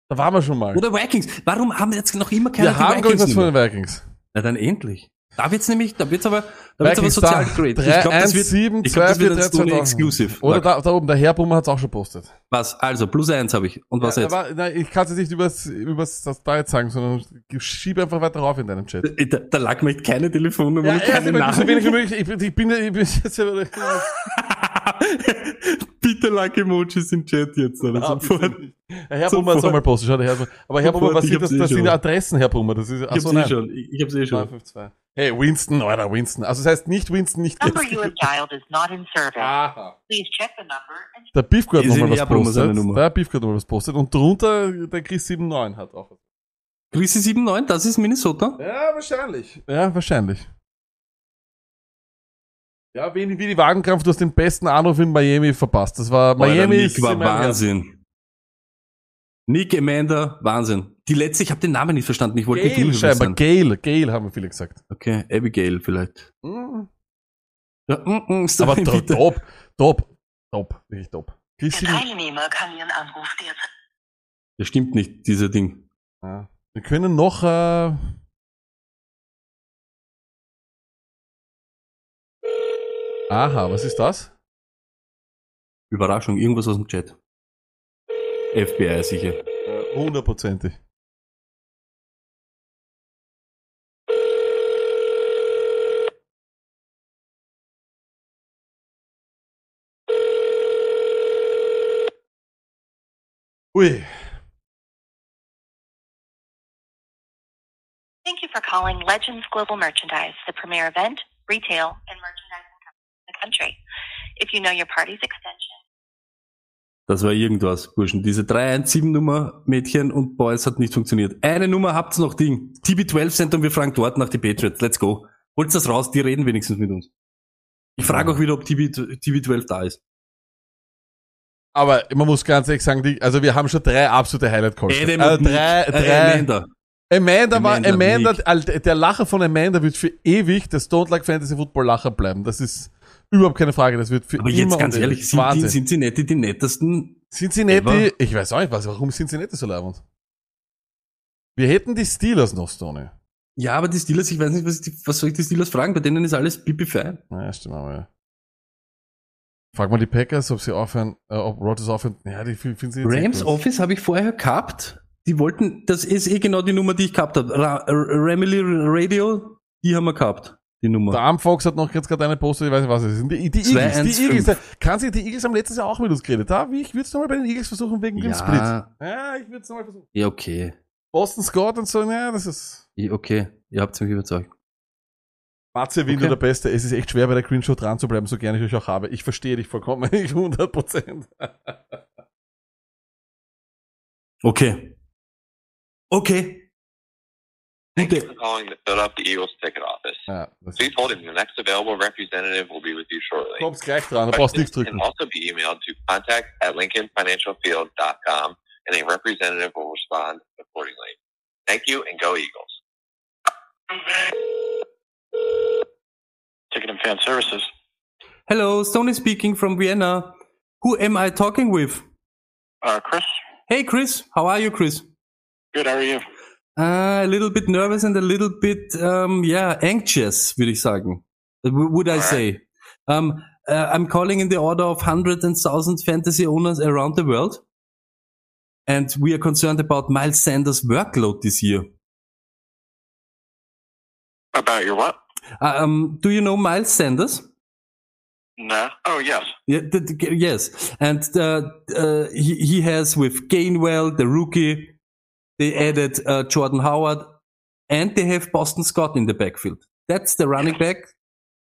Da waren wir schon mal. Oder Vikings. Warum haben wir jetzt noch immer keine wir haben, glaube ich, was von den Vikings. Na dann endlich. Da wird's nämlich, da wird's aber, da wird's aber sozial. 3, Ich glaube, das wird, 7, ich glaub, 2, das 4, wird 3, ein Sony 2000. Exclusive. Oder da, da oben, der Herr Brummer hat's auch schon postet. Was? Also, plus eins habe ich. Und was Ja, jetzt? aber, nein, ich kann es jetzt nicht übers, übers das da jetzt sagen, sondern schiebe einfach weiter rauf in deinen Chat. Da, da lag mir echt keine Telefonnummer Ja, keine einmal so wenig wie möglich. Ich, bin- ich bin, ich bin jetzt ja, [laughs] [laughs] Bitte like Emojis im Chat jetzt, oder? Ah, Sofort. Herr Brummer hat es auch mal postet. Schau, der Herr Brummer. Aber Herr Brummer, was ich sind das? eh Das sind schon. Adressen, Herr Brummer. Das ist, Ich ach hab's so, eh nein. schon. Ich, ich hab's eh schon. 952. Hey, Winston, Alter, Winston. Also das heißt nicht Winston, nicht Number you have dialed is not in service. Aha. Please check the number and Der Beefgurt Ist nochmal was postet. Nummer. Der Beefgurt nochmal was postet. Und drunter der Chris79 hat auch was. Grüße 79, das ist Minnesota. Ja, wahrscheinlich. Ja, wahrscheinlich. Ja, wie, wie die Wagenkampf, du hast den besten Anruf in Miami verpasst. Das war, Boah, Miami Nick ist war in meinem Herzen. Wahnsinn. Nick Amanda, Wahnsinn. Die letzte, ich habe den Namen nicht verstanden. Ich wollte nicht Gail unhöflich scheinbar. Gail, Gail haben viele gesagt. Okay, Abigail vielleicht. Mhm. Ja, mm, mm, Aber to- bitte. top, top, top, wirklich top. Der 7, Teilnehmer kann Ihren Anruf derzeit Das stimmt nicht, dieser Ding. Ja. Wir können noch. Äh Aha, was ist das? Überraschung, irgendwas aus dem Chat. FBI sicher. Hundertprozentig. Ui. Thank you for calling Legends Global Merchandise, the premier event, retail, and the country. If you know your party's extension, Das war irgendwas, Burschen. Diese 317-Nummer, Mädchen und Boys, hat nicht funktioniert. Eine Nummer habt's noch, Ding. TB12-Center und wir fragen dort nach die Patriots. Let's go. Holt das raus, die reden wenigstens mit uns. Ich frage auch wieder, ob TB, TB12 da ist. Aber man muss ganz ehrlich sagen, die, also wir haben schon drei absolute Highlight-Calls. Also und Nick, drei, äh, drei. Amanda. Amanda war, Amanda, Amanda, der Lacher von Amanda wird für ewig das Don't Like Fantasy Football Lacher bleiben. Das ist überhaupt keine Frage. Das wird für Aber immer jetzt ganz ehrlich, sind, Wahnsinn. nicht die, nettesten? Cincinnati, Ever? ich weiß auch nicht, was, warum Cincinnati so leibend? Wir hätten die Steelers noch, Stoney. Ja, aber die Steelers, ich weiß nicht, was, die, was soll ich die Steelers fragen? Bei denen ist alles pipi fein. Ja, stimmt aber, ja. Frag mal die Packers, ob sie aufhören, äh, ob Rodgers aufhören. Ja, die finden sie jetzt Rams. Office habe ich vorher gehabt. Die wollten, das ist eh genau die Nummer, die ich gehabt habe. Ra Ramily Radio, die haben wir gehabt, die Nummer. Der Armfox hat noch jetzt gerade eine Poster, ich weiß nicht, was es ist. Die, die Zwei, Eagles, eins, die Eagles. fünf. Kann sich die Eagles haben letztes Jahr auch mit uns geredet. Da, wie, ich würde es nochmal bei den Eagles versuchen wegen dem Ja. Split. Ja, ich würde es nochmal versuchen. Ja, okay. Boston Scott und so, ja, das ist. Ja, okay. Ihr habt mich überzeugt. Matze Winter Okay. der Beste. Es ist echt schwer, bei der Green Show dran zu bleiben, so gerne ich euch auch habe. Ich verstehe dich vollkommen, [laughs] ich 100 Prozent. Okay. Okay. Thank you for calling the Philadelphia Eagles ticket office. Ja, Please hold and the next available representative will be with you shortly. kommst gleich dran, da brauchst du nichts Questions can also be emailed to contact at lincolnfinancialfield.com and a representative will respond accordingly. Thank you and go Eagles. Ticket and Fan Services. Hello, Stoney speaking from Vienna. Who am I talking with? Uh, Chris, Hey, Chris. How are you, Chris? good. How are you? Uh, a little bit nervous and a little bit, um, yeah, anxious, würde ich sagen. Uh, Would I say? Um, uh, I'm calling in the order of hundreds and thousands fantasy owners around the world. And we are concerned about Miles Sanders' workload this year. About your what? Um, do you know Miles Sanders? No. Oh, yes. Yeah, yes, and uh, uh, he he has with Gainwell, the rookie. They added uh, Jordan Howard, and they have Boston Scott in the backfield. That's the running back,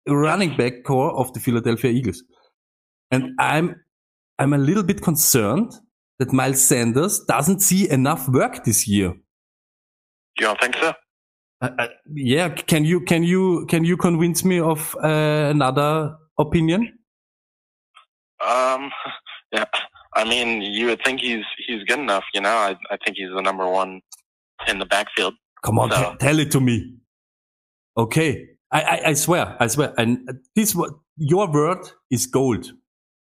running back core of the Philadelphia Eagles. And I'm I'm a little bit concerned that Miles Sanders doesn't see enough work this year. You don't think so? Uh, uh, yeah, can you can you can you convince me of uh, another opinion? Um, [laughs] yeah. I mean, you would think he's he's good enough. You know, I I think he's the number one in the backfield. Come on, So- te- tell it to me. Okay, I, I, I swear, I swear, and this what your word is gold.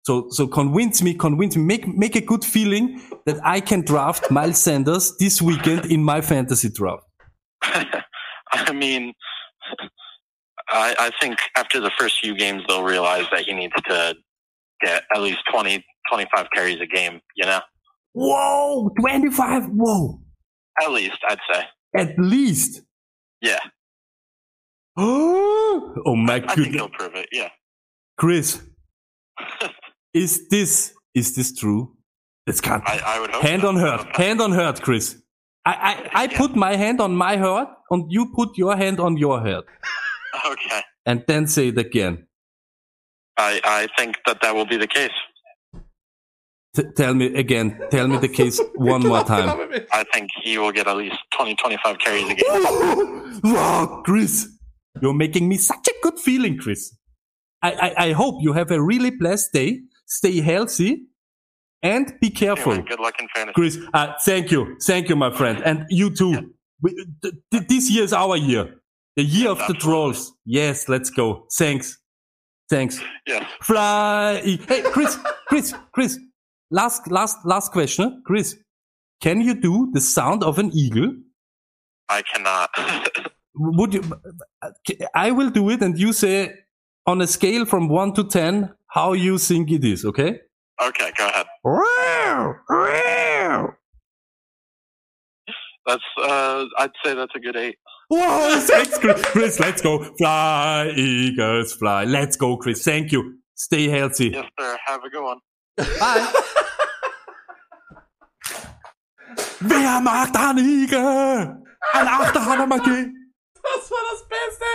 So, so convince me, convince me, make make a good feeling that I can draft Miles Sanders this weekend in my fantasy draft. [laughs] I mean, I I think after the first few games they'll realize that he needs to get at least 20, 25 carries a game. You know, Whoa, twenty five. Whoa, at least I'd say. at least. Yeah, [gasps] oh my I think goodness, he'll prove it. Yeah. Chris, [laughs] is this is this true? This can't. I, I would hope. Hand so. on heart. Hand on heart, Chris. I, I, [laughs] I put my hand on my heart and you put your hand on your heart. [laughs] Okay. And then say it again. I I think that that will be the case. T- tell me again. Tell me the case [laughs] one more time. I think he will get at least 20, 25 carries a game. [laughs] Wow, Chris. You're making me such a good feeling, Chris. I, I, I hope you have a really blessed day. Stay healthy and be careful. Anyway, good luck in fantasy. Chris, uh, thank you. Thank you, my friend. And you too. We, th- th- this year is our year. The year of the trolls. Yes, let's go. Thanks. Thanks. Yeah. Fly. Hey, Chris, Chris, Chris. Last, last, last question. Chris, can you do the sound of an eagle? I cannot. [laughs] Would you? I will do it, and you say on a scale from one to ten how you think it is. Okay? okay, go ahead. That's uh, I'd say that's a good eight. Whoa, thanks, Chris. Chris, let's go. Fly, Eagles, fly. Let's go, Chris. Thank you. Stay healthy. Yes, sir. Have a good one. Bye. Wer mag da Igel? Ein Achter hat er mal gegeben. Das war das Beste.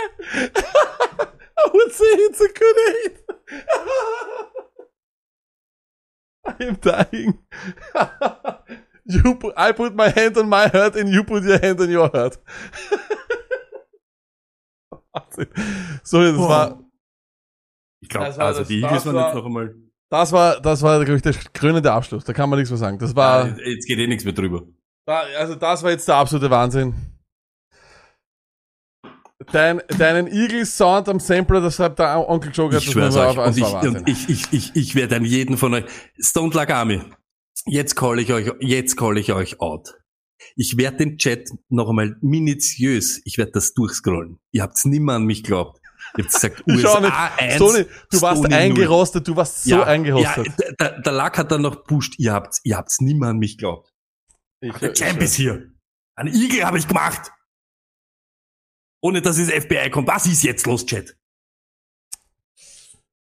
I would say it's a good eight. I am dying. you put, I put my hand on my heart and you put your hand on your heart. So, das Boah. war, Ich glaube, Das war also die Eagles waren war- jetzt noch einmal. das war, das war, glaube ich, der krönende Abschluss. Da kann man nichts mehr sagen. Das war, Ah, jetzt geht eh nichts mehr drüber. Da, also das war jetzt der absolute Wahnsinn. Dein, deinen Eagles-Sound am Sampler, das hat der Onkel Joe Ich schwör's euch. Das Und ich, und ich, ich, ich, ich werde an jeden von euch. Stone Lagami. Jetzt call ich euch, jetzt call ich euch out. Ich werde den Chat noch einmal minutiös, ich werde das durchscrollen. Ihr habt's nimmer an mich geglaubt. Ihr habt gesagt, [laughs] USA nicht. 1, Stoney, du warst Stoney null. eingerostet, du warst so ja, eingerostet. Ja, der, der Lack hat dann noch pusht, ihr habt's, ihr habt's nimmer an mich geglaubt. Ich, Der Champ ist hier. Ein Igel habe ich gemacht. Ohne dass es FBI kommt. Was ist jetzt los, Chat?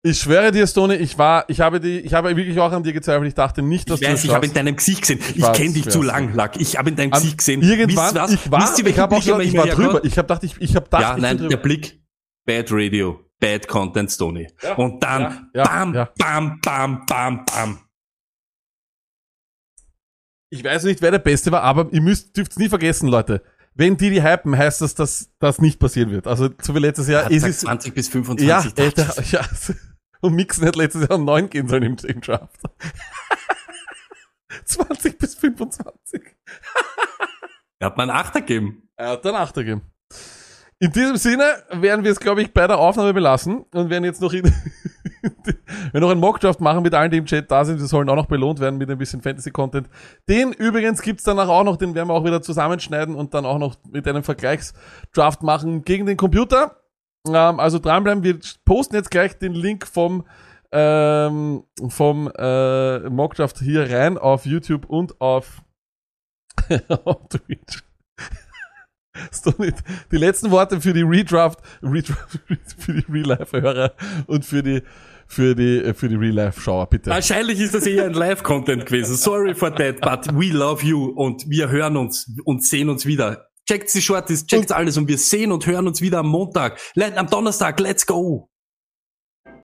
Ich schwöre dir, Stoney, ich war, ich habe die, ich habe wirklich auch an dir gezweifelt. Ich dachte nicht, dass Ich weiß, du ich habe in deinem Gesicht gesehen. Ich, weiß, kenne dich ich zu lang, Lack. Ich habe in deinem Gesicht gesehen. Irgendwann, was? ich war, ihr, ich habe auch immer ich war drüber. Ich habe gedacht, ich, ich habe gedacht, Ja, ich nein, der. Blick. Bad Radio. Bad Content, Stony. Ja, Und dann ja, ja, bam, ja. bam, bam, bam, bam. Ich weiß nicht, wer der Beste war, aber ihr müsst, dürft's nie vergessen, Leute. Wenn die die hypen, heißt das, dass das nicht passieren wird. Also, so wie letztes Jahr, ist gesagt es, 20 bis 25. ja, dachte ich. der, ja, und Mixen hat letztes Jahr um 9 gehen sollen im, im Draft. [laughs] 20 bis 25. Er hat mir einen Achter gegeben. Er hat dann Achter gegeben. In diesem Sinne werden wir es, glaube ich, bei der Aufnahme belassen und werden jetzt noch in, [laughs] wir noch einen Mockdraft machen mit allen, die im Chat da sind. Wir sollen auch noch belohnt werden mit ein bisschen Fantasy-Content. Den übrigens gibt's danach auch noch, den werden wir auch wieder zusammenschneiden und dann auch noch mit einem Vergleichsdraft machen gegen den Computer. Ähm, also dranbleiben. Wir posten jetzt gleich den Link vom ähm, vom äh, Mockdraft hier rein auf YouTube und auf, [laughs] auf Twitch. [laughs] Die letzten Worte für die Redraft, Redraft [laughs] für die Real-Life-Hörer und für die für die für die Real-Life-Schauer, bitte. Wahrscheinlich ist das eher ein Live-Content gewesen. Sorry for that, but we love you und wir hören uns und sehen uns wieder. Checkt die Shorties, checkt alles und wir sehen und hören uns wieder am Montag. Am Donnerstag, let's go!